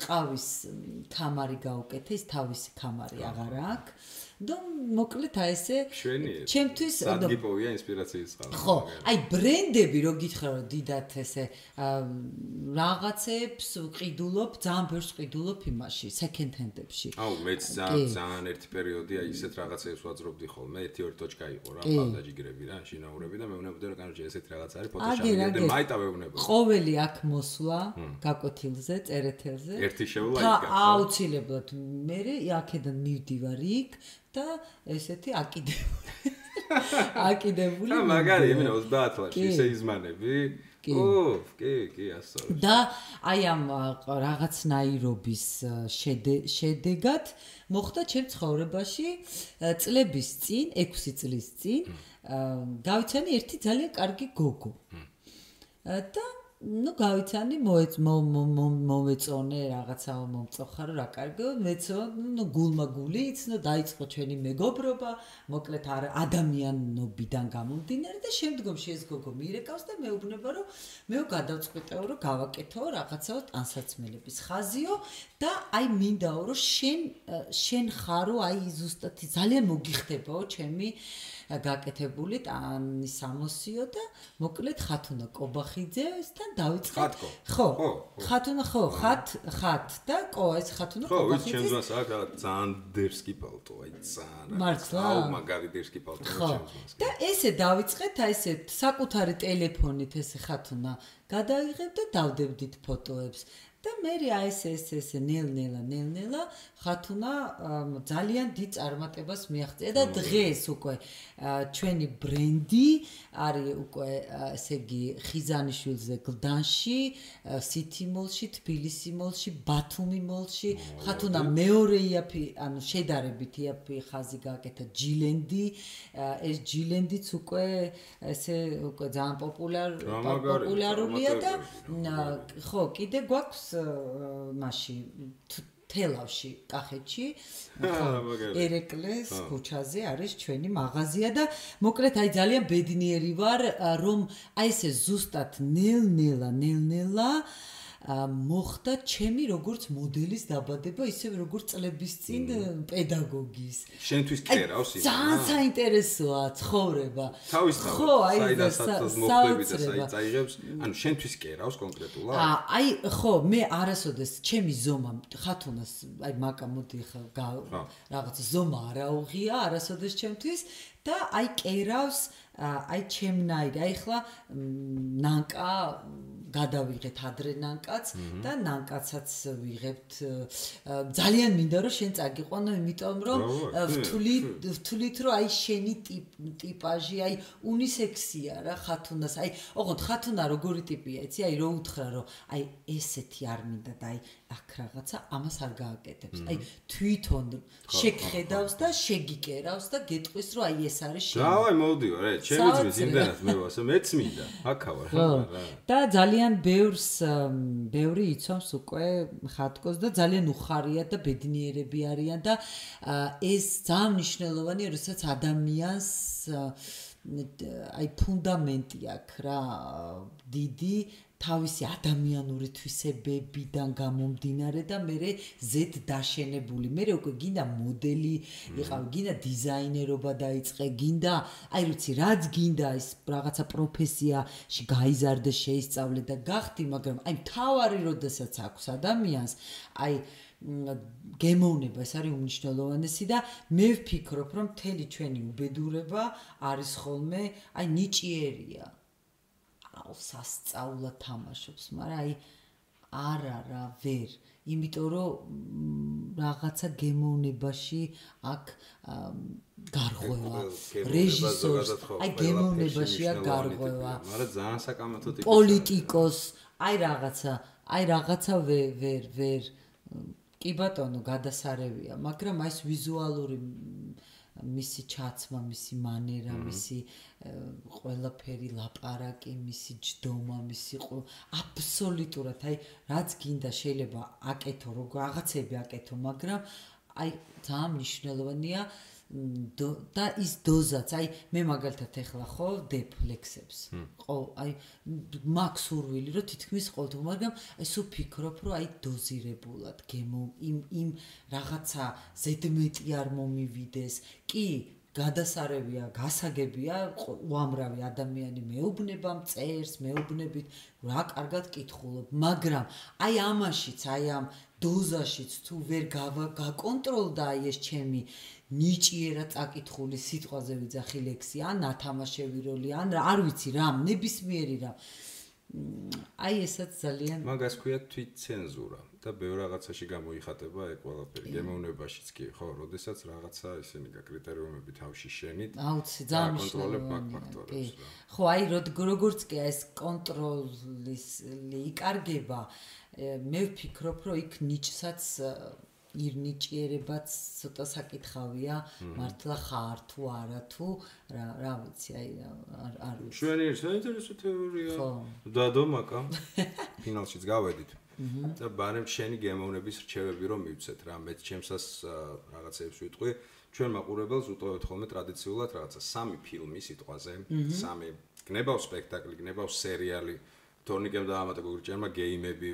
ტყავის მ, კამარი გაუკეთე, ის თავისი კამარი აღარ აქვს. და მოკლედ აი ესე ჩემთვის სადგიპოვია ინსპირაციის წყარო. ხო, აი ბრენდები რო გითხრა რომ დიდათ ესე რაღაცებს ვყიდულობ, ძალიან ბევრს ვყიდულობ იმაში, second hand-ებში. აუ მეც ძალიან ძალიან ერთი პერიოდი აი ისეთ რაღაცებს ვაძრობდი ხოლმე ერთი ორი ტოჩკა იყო რა კი. პავდაჯიგრები რა შინაურები და მეუბნებოდი რომ კანოჯი ესეთი რაღაც არის ფოტოშოპი და აგერ. მაიტავეუბნებოდი ყოველი აქ მოსვლა გაკვეთილზე, წერეთელზე. ერთი შეულა და იქ გაქო. აუცილებლად მე აქედან მივდივარ იქ და ესეთი აკიდებული. აკიდებული. და მაგარი იმენა 30 ლარში ისე იზმანები კი. ო კი კი ასწავლე და აი ამ რაღაცნაირობის შედეგად მოხდა ჩემ ცხოვრებაში წლების წინ, 6 წლის წინ, გავიცანი ერთი ძალიან კარგი გოგო. და ну გავიცანი მოეც მო- მო- მო- მოვეწონე რაღაცა მომწოხარო რა კარგო მეცო ну გულმა გული იცნო დაიწყო ჩვენი მეგობრობა მოკლედ არ ადამიანობიდან გამომდინარე და შემდგომში ეს გოგო მირეკავს და მეუბნება რომ მეო გადავწყვიტეო რომ გავაკეთო რაღაცაო ტანსაცმელების ხაზიო და აი მინდაო რომ შენ ა, შენ ხარო აი ზუსტად ძალიან მოგიხდებაო ჩემი ა, გაკეთებული ტანის სამოსიო და მოკლედ ხათუნა. კობახიძესთან დავიწყე. ხატკო. ხო ხო, ხო. ხათუნა ხო ხათ ხათ და კო ეს ხათუნა ხო ვიცი ჩემს კობახიძეს მას აქ ძალიან დერსკი პალტო აი ძალიან მართლა? აუ მაგარი დერსკი პალტო ხო. ჩემს მას და ესე დავიწყეთ აი ესე საკუთარი ტელეფონით ესე ხათუნა გადაიღებ და დავდებდით ფოტოებს და მე აი ესე ესე ესე ნელ-ნელა ნელ-ნელა ხათუნა ძალიან დიდ წარმატებას მიაღწია და დღეს უკვე ჩვენი ბრენდი არის უკვე ესე იგი ხიზანიშვილზე გლდანში, ა, სითიმოლში, თბილისი მოლში, ბათუმი მოლში, ხათუნა მეორე იაფი, ანუ შედარებით იაფი ხაზი გააკეთა ჯილენდი, ეს ჯილენდიც უკვე ესე უკვე ძალიან პოპულარ პოპულარულია და ხო, კიდე გვაქვს თ- თელავში, კახეთში, ერეკლეს ქუჩაზე არის ჩვენი მაღაზია და მოკლედ აი ძალიან ბედნიერი ვარ, რომ აი ესე ზუსტად ნელ-ნელა, ნელ-ნელა ა, მოხდა ჩემი როგორც მოდელის დაბადება, ისე როგორც წლების წინ პედაგოგის. შენთვის კერავს ის ძალიან საინტერესოა ცხოვრება. თავის ხო, აი სადაც მოხდები და წაიღებს? ანუ შენთვის კერავს კონკრეტულად? ა აი ხო მე არასოდეს ჩემი ზომა ხათუნას აი მაკა მოდი ხა რაღაც ზომა არაუღია არასოდეს ჩემთვის. და აი კერავს აი ჩემნაირი აი ხლა ნანკა გადავიღეთ ადრე ნანკაც და ნანკაცაც ვიღებთ ძალიან მინდა რომ შენ წაგიყვანო იმიტომ რომ ვთვლი ვთვლით რომ აი შენი ტიპაჟი აი უნისექსია რა ხათუნას. აი ოღონდ ხათუნა როგორი ტიპია იცი აი რო უთხრა რომ აი ესეთი არ მინდა და აი აქ რაღაცა ამას არ გააკეთებს. აი თვითონ შეგხედავს და შეგიკერავს და გეტყვის რომ აი ეს არის შენ დავაი მოვდიო რა ჩემი ძმის იმდანაც მე ვასო მეც მინდა აქა ვარ. რა. და ძალიან ბევრს ბევრი იცავს უკვე ხატკოს და ძალიან უხარია და ბედნიერები არიან და ეს ძალიან მნიშვნელოვანია როდესაც ადამიანს აი ფუნდამენტი აქვს რა დიდი თავისი ადამიანური თვისებებიდან გამომდინარე და მე ზედ დაშენებული. მე უკვე გინდა მოდელი იყავ, გინდა დიზაინერობა დაიწყე, გინდა, აი როცა რაც გინდა ის რაღაცა პროფესიაში გაიზარდე, შეისწავლე და გახდი, მაგრამ აი თავარი როდესაც აქვს ადამიანს, აი გემოვნება ეს არის უმნიშვნელოვანესი და მე ვფიქრობ, რომ მთელი ჩვენი უბედურება არის ხოლმე აი ნიჭიერია. სასწაულად თამაშობს, მაგრამ აი არა რა, ვერ. იმიტომ რომ რაღაცა გემოვნებაში აქ გარღვევა. რეჟისორს აი გემოვნებაშია გარღვევა. მაგრამ ძალიან საკამათო ტიპი პოლიტიკოს აი რაღაცა აი რაღაცა ვერ ვერ კი ბატონო გადასარევია მაგრამ აი ეს ვიზუალური მისი ჩაცმა, მისი მანერა, მისი ყველაფერი ლაპარაკი, მისი ჯდომა, მისი აბსოლუტურად, აი, რაც გინდა შეიძლება აკეთო, როგორ რაღაცები აკეთო, მაგრამ აი, ძალიან მნიშვნელოვანია და ის დოზაც, აი მე მაგალითად ეხლა ხო დეფლექსებს. ხო, აი მაქს ურვილი რომ თითქმის ყოველთვის, მაგრამ აი სულ ფიქრობ რომ აი დოზირებულად გემო იმ იმ რაღაცა ზედმეტი არ მომივიდეს. კი, გადასარევია, გასაგებია, უამრავი ადამიანი მეუბნება მწერს, მეუბნებით, რა კარგად კითხულობ, მაგრამ აი ამაშიც, აი ამ დოზაშიც თუ ვერ გაკონტროლდა აი ეს ჩემი ნიჭიერა წაკითხული სიტყვაზე ვიძახი ლექსი ან ათამაშები როლი ან არ ვიცი რა ნებისმიერი რა აი ესაც ძალიან მაგას ქვია თვითცენზურა და ბევრ რაღაცაში გამოიხატება ეგ ყველაფერი. გემოვნებაშიც კი ხო როდესაც რაღაცა ისინი კრიტერიუმები თავში შენით აუცი ძალიან მნიშვნელოვანია ხო აი როგორც კი ეს კონტროლის იკარგება მე ვფიქრობ რომ იქ ნიჭსაც ირნიჭიერებაც ცოტა საკითხავია. მართლა ხარ თუ არა თუ რა რა ვიცი აი არ არ ვიცი. ჩვენი საინტერესო თეორია. ხო. დადო მაკა. ფინალშიც გავედით. და ბანემ შენი გემოვნების რჩევები რომ მივცეთ რა მე ჩემსას რაღაცეებს ვიტყვი. ჩვენ მაყურებელს უტოვებთ ხოლმე ტრადიციულად რაღაცა სამი ფილმი სიტყვაზე. სამი გნებავ სპექტაკლი გნებავ სერიალი თორნიკემ დაამატა გურჭერმა გეიმები,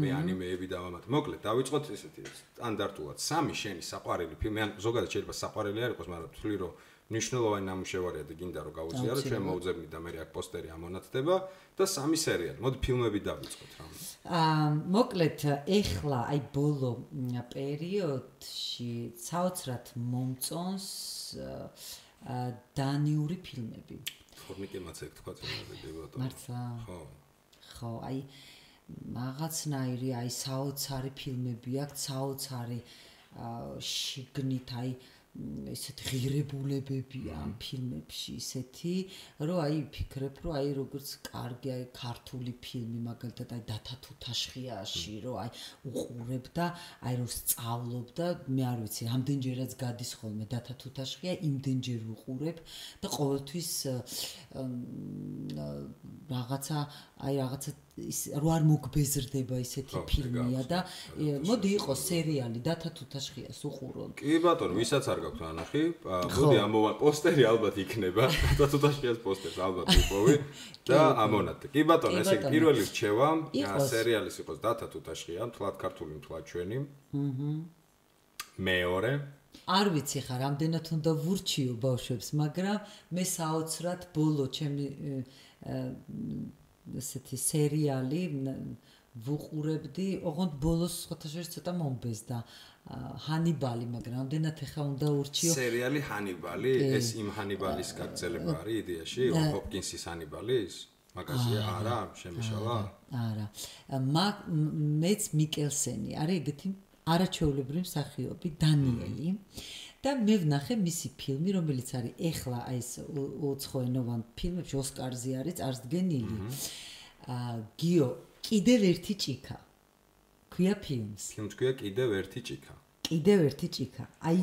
მე ანიმეები დავამატა. მოკლედ, დავიწყოთ ესეთი სტანდარტულად სამი შენი საყვარელი ფილმი, ან ზოგადად შეიძლება საყვარელი არ იყოს, მაგრამ თვლი რომ ნიშნულოვანი ნამუშევარია და გინდა რომ გავუწიარო, ჩვენ მოუძებნით და მე აქ პოსტერი ამონათდება და სამი სერიალი. მოდი ფილმები დავიწყოთ რა. აა, მოკლედ, ეხლა აი ბოლო პერიოდში საოცრად მომწონს დანიური ფილმები. თორნიკემაც ეგ თქვა წინაზე დებატო. მართლა? ხო. ხო, აი რაღაცნაირი აი საოცარი ფილმები აქვს, საოცარი შიგნით აი ესეთ ღირებულებებია ამ ფილმებში ისეთი, რომ აი ფიქრებ, რომ აი როგორც კარგი აი ქართული ფილმი, მაგალითად აი დათა თუთაშხიაში, რომ აი უყურებ და აი რომ სწავლობ და მე არ ვიცი, ამდენჯერაც გადის ხოლმე დათა თუთაშხია, იმდენჯერ უყურებ და ყოველთვის რაღაცა აი რაღაცა ის რო არ მოგბეზრდება ისეთი ფილმია და მოდი იყოს სერიალი დათა თუთაშხიას უყურო. კი ბატონო, ვისაც არ გაქვთ ანახი, მოდი ამოვან პოსტერი ალბათ იქნება. დათა თუთაშხიას პოსტერს ალბათ ვიპოვი და ამონათე. კი ბატონო, ესე პირველი რჩევა სერიალის იყოს დათა თუთაშხია, თლად ქართული თლად ჩვენი. აჰა. მეორე არ ვიცი ხა რამდენად უნდა ვურჩიო ბავშვებს, მაგრამ მე საოცრად ბოლო ჩემი ესეთი სერიალი ვუყურებდი, ოღონდ ბოლოს ხოთაშორის ცოტა მომბეზდა. ჰანიბალი, მაგრამ ამდენად ეხა უნდა ურჩიო. სერიალი ჰანიბალი, ეს იმ ჰანიბალის გაგრძელება არის იდეაში, ჰოპკინსის ჰანიბალის? მაგაზია არა, შემიშალა? არა. მაგ მეც მიკელსენი არის ეგეთი არაჩვეულებრივი მსახიობი დანიელი. და მე ვნახე მისი ფილმი, რომელიც არის ეხლა აი ეს უცხოენოვან ფილმებში ოსკარზე არის წარსდგენილი. აა გიო, კიდევ ერთი ჭიქა. ქვია ფილმს. ფილმს ქვია კიდევ ერთი ჭიქა. კიდევ ერთი ჭიქა. აი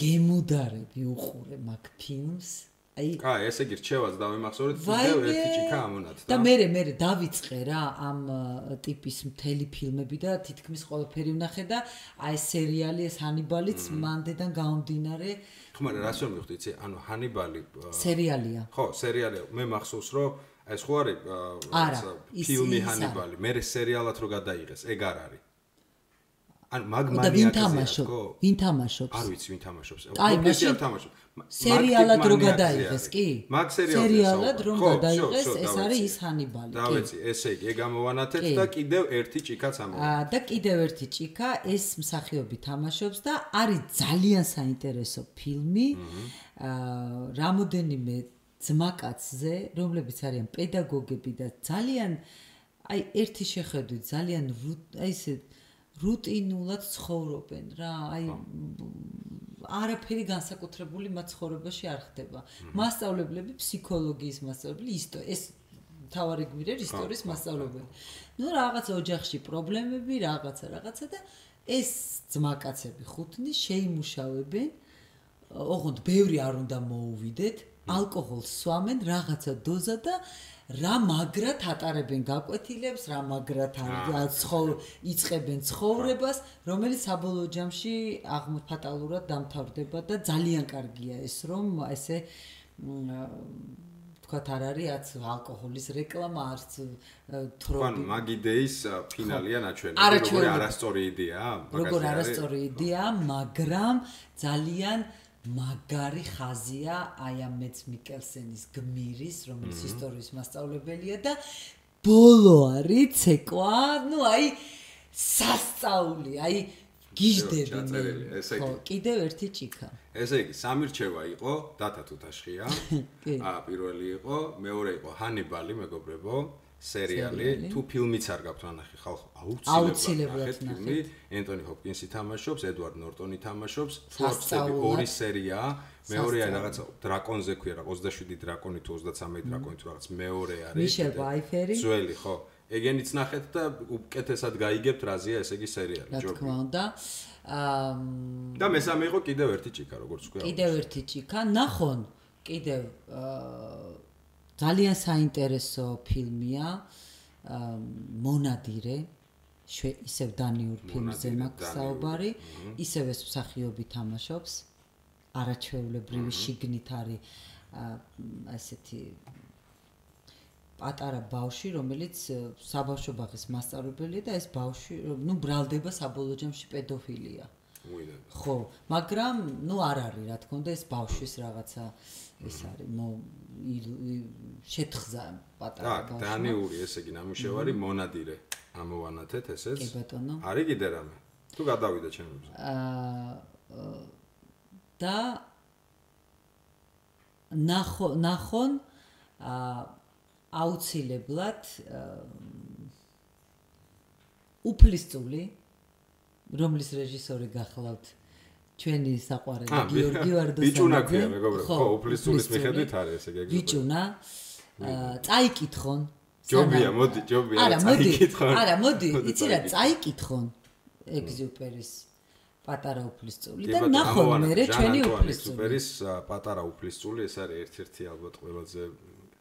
გემუდარები უყურე მაგ ფილმს. აი აი ესე იგი რჩევაც დავიმახსოვრეთ კიდევ ერთი ჭიქა ამონათ და მე მე დავიწყე რა ამ ტიპის მთელი ფილმები და თითქმის ყველაფერი ვნახე და აი სერიალი ეს ჰანიბალიც მანდედან გამომდინარე ხო მაგრამ რას ვერ მივხვდი იცი ანუ ჰანიბალი სერიალია ხო სერიალია მე მახსოვს რომ ეს ხო არის ფილმი ჰანიბალი მე სერიალად რო გადაიღეს ეგ არ არის ან მაგმანია ვინ თამაშობს? ვინ თამაშობს? არ ვიცი ვინ თამაშობს. აი, მაშინ თამაშობს. სერიალად რო გადაიღეს, კი? მაგ სერიალად რო გადაიღეს, ეს არის ის ჰანიბალი, კი? დავეცი, ესე იგი, ეგ ამოვანათეთ და კიდევ ერთი ჭიქაც ამოვანათეთ. აა და კიდევ ერთი ჭიქა, ეს მსახიობი თამაშობს და არის ძალიან საინტერესო ფილმი. აა რამოდენიმე ძმაკაცზე, რომლებიც არიან პედაგოგები და ძალიან აი ერთი შეხედვით ძალიან აი ესე რუტინულად ცხოვრობენ რა აი არაფერი განსაკუთრებული მათ ცხოვრებაში არ ხდება. მასწავლებლები ფსიქოლოგიის მასწავლებლები ისტორ ეს თავარი გვირე ისტორიის მასწავლებლები ну რაღაც ოჯახში პრობლემები რაღაცა რაღაცა და ეს ძმაკაცები ხუთნი შეიმუშავებენ ოღონდ ბევრი არ უნდა მოუვიდეთ ალკოჰოლს სვამენ რაღაცა დოზა და რა მაგრად ატარებენ გაკვეთილებს, რა მაგრად ცხოვრ იწებენ ცხოვრებას, რომელიც საბოლოო ჯამში აღმოფატალურად დამთავრდება და ძალიან კარგია ეს რომ ესე თქვათ არ არის აც ალკოჰოლის რეკლამა არც თრობი. ანუ მაგიდეის ფინალია ნაჩვენები, როგორი არასწორი იდეაა, როგორი არასწორი იდეაა, მაგრამ ძალიან მაგარი ხაზია აი ამ მეც მიკელსენის გმირის, რომელიც ისტორიის მასწავლებელია და ბოლო არის ცეკვა, ну აი სასწაული, აი გიждები მე. ესე იგი, კიდევ ერთი ჭიქა. ესე იგი, სამი რჩევა იყო, დათა თუთაშხია. კი. აა პირველი იყო, მეორე იყო ჰანიბალი, მეგობრებო. სერიალი თუ ფილმიც არ გაქვთ ანახი ხალხო აუცილებლად ფილმი. ენტონი ჰოპკინსი თამაშობს ედვარდ ნორტონი თამაშობს ფორცები ორი სერია. მეორეა რაღაცა დრაკონზე ქვია რა 27 დრაკონი თუ 33 დრაკონი თუ რაღაც მეორე არის. მიშელ ვაიფერი ძველი ხო. ეგენიც ნახეთ და უკეთესად გაიგებთ რაზეა ესე იგი სერიალი ჯობი რა თქმა უნდა აა და მესამე იყო კიდევ ერთი ჭიქა როგორც ქვია კიდევ ერთი ჭიქა ნახონ კიდევ აა ძალიან საინტერესო ფილმია მონადირე. ისევ დანიურ ფილმზე მაქვს საუბარი ისევ ეს მსახიობი თამაშობს. არაჩვეულებრივი შიგნით არის ასეთი პატარა ბავში რომელიც საბავშვო ბაღის მასწავლებელია და ეს ბავში ნუ ბრალდება საბოლოო ჯამში პედოფილია. ხო მაგრამ ნუ არ არის რა თქმა უნდა ეს ბავშვის რაღაცა ეს არის მო შეთხზა პატარა ბავშვი. და დანიური ესე იგი ნამუშევარი მონადირე ამოვანათეთ ესეც. კი ბატონო. არის კიდე რამე? თუ გადავიდე ჩემს. აა და ნახო ნახონ აა აუცილებლად უფლისწული რომლის რეჟისორი გახლავთ ჩვენი საყვარელი გიორგი ვარდოსანი. ბიჭუნა ქვია მეგობრებო, ხო, უფლისწულის მიხედვით არის ესე გეგმები. ბიჭუნა. წაიკითხონ. ჯობია, მოდი, ჯობია, წაიკითხონ. არა, მოდი, იცი რა, წაიკითხონ ეგზიუპერის პატარა უფლისწული და ნახონ მე ჩვენი უფლისწული. ეგზიუპერის პატარა უფლისწული ეს არის ერთ-ერთი ალბათ ყველაზე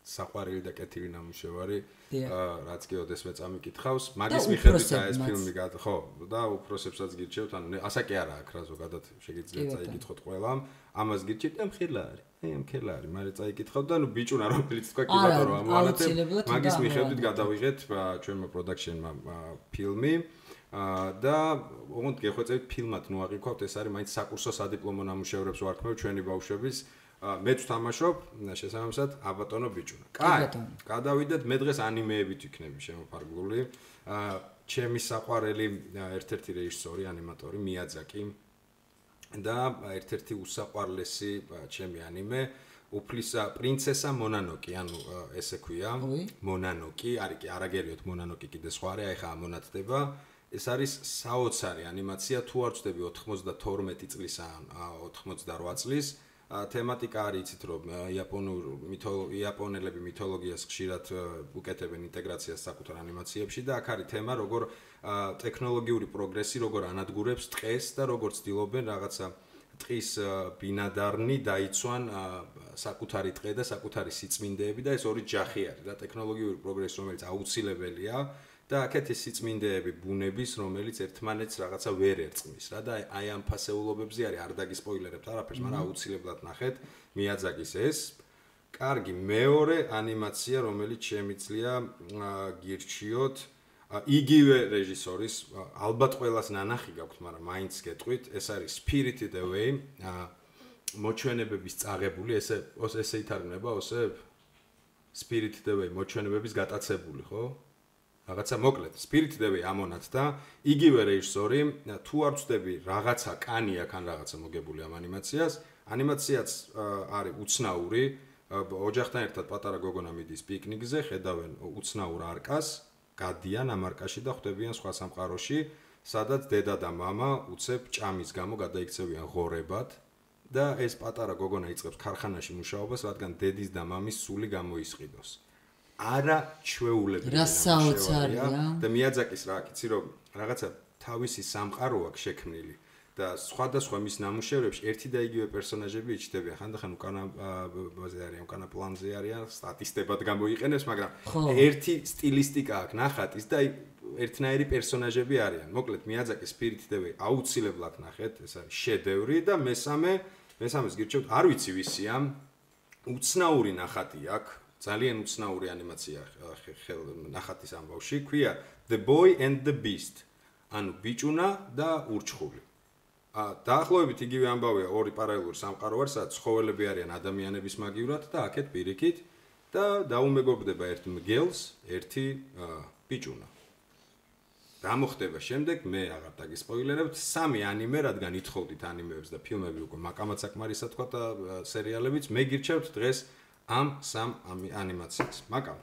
საყვარელი და კეთილი ნამუშევარი რაც კი ოდესმე წამიკითხავს. მაგის მიხედვით ეს ფილმი გად ხო და უფროსებსაც გირჩევთ ანუ ასაკი არა აქ რა ზოგადად შეგიძლიათ წაიკითხოთ ყველამ. ამას გირჩევთ ამ ხელა არის აი ამ ხელა არის მაგრამ წაიკითხოთ და ნუ ბიჭუნა რომელიც თქვა კი ბატონო ამოანათებ მაგის მიხედვით გადავიღეთ ჩვენმა პროდაქშენმა ფილმი. და ოღონდ გეხვეწებით ფილმად ნუ აღიქვათ ეს არის მაინც საკურსო სადიპლომო ნამუშევრებს ვარქმევ ჩვენი ბავშვების მეც ვთამაშობ შესაბამისად აბატონო ბიჭუნა. კაი. გადავიდეთ მე დღეს ანიმეებით ვიქნები შემოფარგლული. აა ჩემი საყვარელი ერთ-ერთი რეჟისორი, ანიმატორი მიაძაკი და ერთ-ერთი უსაყვარლესი ჩემი ანიმე უფლისა პრინცესა მონანოკი, ანუ ესე ქვია. მონანოკი, არის კი არაგერიოთ მონანოკი კიდე სხვა არის, აი ხა ამონათდება. ეს არის საოცარი ანიმაცია, თუ არ ვწდები 92 წლის ან ა, 88 წლის. თემატიკა არის იცით რომ იაპონურ იაპონელები მითოლოგიას ხშირად უკეთებენ ინტეგრაციას საკუთარ ანიმაციებში და აქ არის თემა როგორ ტექნოლოგიური პროგრესი როგორ ანადგურებს ტყეს და როგორ ცდილობენ რაღაცა ტყის ბინადარნი დაიცვან საკუთარი ტყე და საკუთარი სიწმინდეები და ეს ორი ჯახი არის და ტექნოლოგიური პროგრესი რომელიც აუცილებელია და აქეთ ის სიწმინდეები ბუნების რომელიც ერთმანეთს რაღაცა ვერ ერწყმის. რა და აი ამ ფასეულობებზე არის არ დაგისპოილერებთ არაფერს მაგრამ აუცილებლად ნახეთ მიაძაკის ეს. კარგი მეორე ანიმაცია რომელიც შემიძლია გირჩიოთ. იგივე რეჟისორის ალბათ ყველას ნანახი გაქვთ მაგრამ მაინც გეტყვით ეს არის Spirited Away მოჩვენებების წაღებული ესე ესე ითარგმნება ოსებ Spirited Away მოჩვენებების გატაცებული ხო რაღაცა მოკლედ Spirited Away ამონათ და იგივე რეჟისორი თუ არ ვწდები რაღაცა კანი აქ ან რაღაცა მოგებული ამ ანიმაციას ანიმაციაც ა, არის უცნაური ა, ოჯახთან ერთად პატარა გოგონა მიდის პიკნიკზე ხედავენ უცნაურ არკას გადიან ამ არკაში და ხვდებიან სხვა სამყაროში სადაც დედა და мама უცებ ჭამის გამო გადაიქცევიან ღორებად და ეს პატარა გოგონა იწყებს ქარხანაში მუშაობას, რადგან დედის და მამის სული გამოისყიდოს. არა ჩვეულები რა საოცარია. და მიაძაკის რა, იცი რომ რაღაცა თავისი სამყარო აქვს შექმნილი და სხვადასხვა მის ნამუშევრებში ერთი და იგივე პერსონაჟები იჩნდებიან. ხანდახან უკანა ბაზე არიან, უკანა პლანზე არიან, სტატისტებად გამოიყენებს, მაგრამ ერთი სტილისტიკა აქვს ნახატის და აი ერთნაირი პერსონაჟები არიან. მოკლედ მიაძაკის Spirit TV აუცილებლად ნახეთ, ეს არის შედევრი და მესამე, მესამეს გირჩევთ, არ ვიცი ვისია. უცნაური ნახატი აქვს, ძალიან უცნაური ანიმაცია ნახატის ამბავში, ქვია The Boy and the Beast. ანუ ბიჭუნა და ურჩხული. ა დაახლოებით იგივე ამბავია ორი პარალელური სამყარო არის, სადაც ცხოველები არიან ადამიანების მაგივრად და აქეთ პირიქით და დაუმეგობრდება ერთ მგელს, ერთი ბიჭუნა. რა მოხდება შემდეგ მე აღარ დაგისპოილერებთ სამი ანიმე რადგან ითხოვდით ანიმეებს და ფილმები უკვე მაკამად საკმარისად თქვა და სერიალებიც მე გირჩევთ დღეს ამ სამ ანიმაციას. მაკამ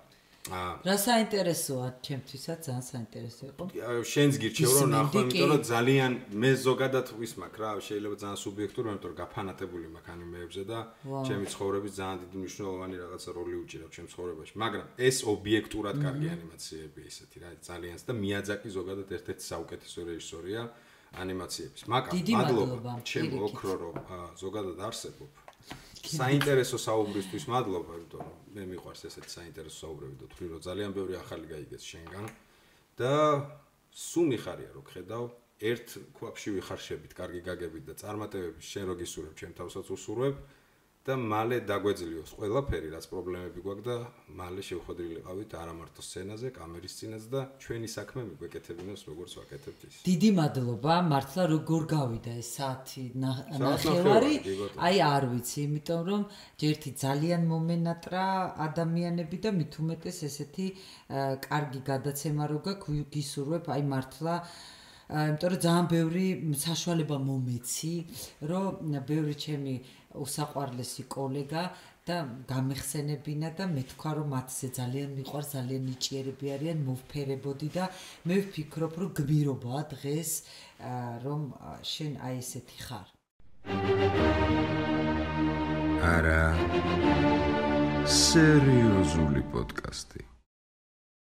ა რა საინტერესოა ჩემთვისაც? ძალიან საინტერესო იყო. შენს გირჩევ რომ ნახო იმიტომ რომ ძალიან მე ზოგადად ვის მაქვს რა შეიძლება ძალიან სუბიექტური იმიტომ რომ გაფანატებული მაქვს ანიმეებზე და ჩემი ცხოვრების ძალიან დიდი მნიშვნელოვანი რაღაცა როლი უჭირავს ჩემს ცხოვრებაში. მაგრამ ეს ობიექტურად კარგი ანიმაციები ისეთი რა ძალიან და მიაძაკი ზოგადად ერთ-ერთი საუკეთესო რეჟისორია ანიმაციების. მაგრამ მადლობა. ჩემ ოქრო რომ ზოგადად არსებობ საინტერესო საუბრისთვის მადლობა, იმიტომ რომ მე მიყვარს ესეთი საინტერესო საუბრები და თქვი რომ ძალიან ბევრი ახალი გაიგეს შენგან. და სულ მიხარია რომ ხედავ ერთ ქვაფში ვიხარშებით, კარგი გაგებით და წარმატებების შენ რო გისურვებ, ჩემ თავსაც უსურვებ და მალე დაგვეძლიოს ყველაფერი, რაც პრობლემები გვაქვს და მალე შევხვედრილიყავით არა მარტო სცენაზე, კამერის წინაც და ჩვენი საქმე მიგვეკეთებინოს როგორც ვაკეთებთ ის. დიდი მადლობა მართლა როგორ გავიდა ეს საათი? ნა- საათი ნახევარი? აი არ ვიცი იმიტომ რომ ჯერთი ძალიან მომენატრა ადამიანები და მით უმეტეს ესეთი კარგი გადაცემა რო გაქვს გისურვებ. აი მართლა იმიტომ რომ ძალიან ბევრი საშუალება მომეცი რომ ბევრი ჩემი უსაყვარლესი კოლეგა და გამეხსენებინა და მე თქვა რომ მათზე ძალიან მიყვარს ძალიან ნიჭიერები არიან მოვფერებოდი და მე ვფიქრობ რომ გმირობაა დღეს რომ შენ აი ესეთი ხარ. არა სერიოზული პოდკასტი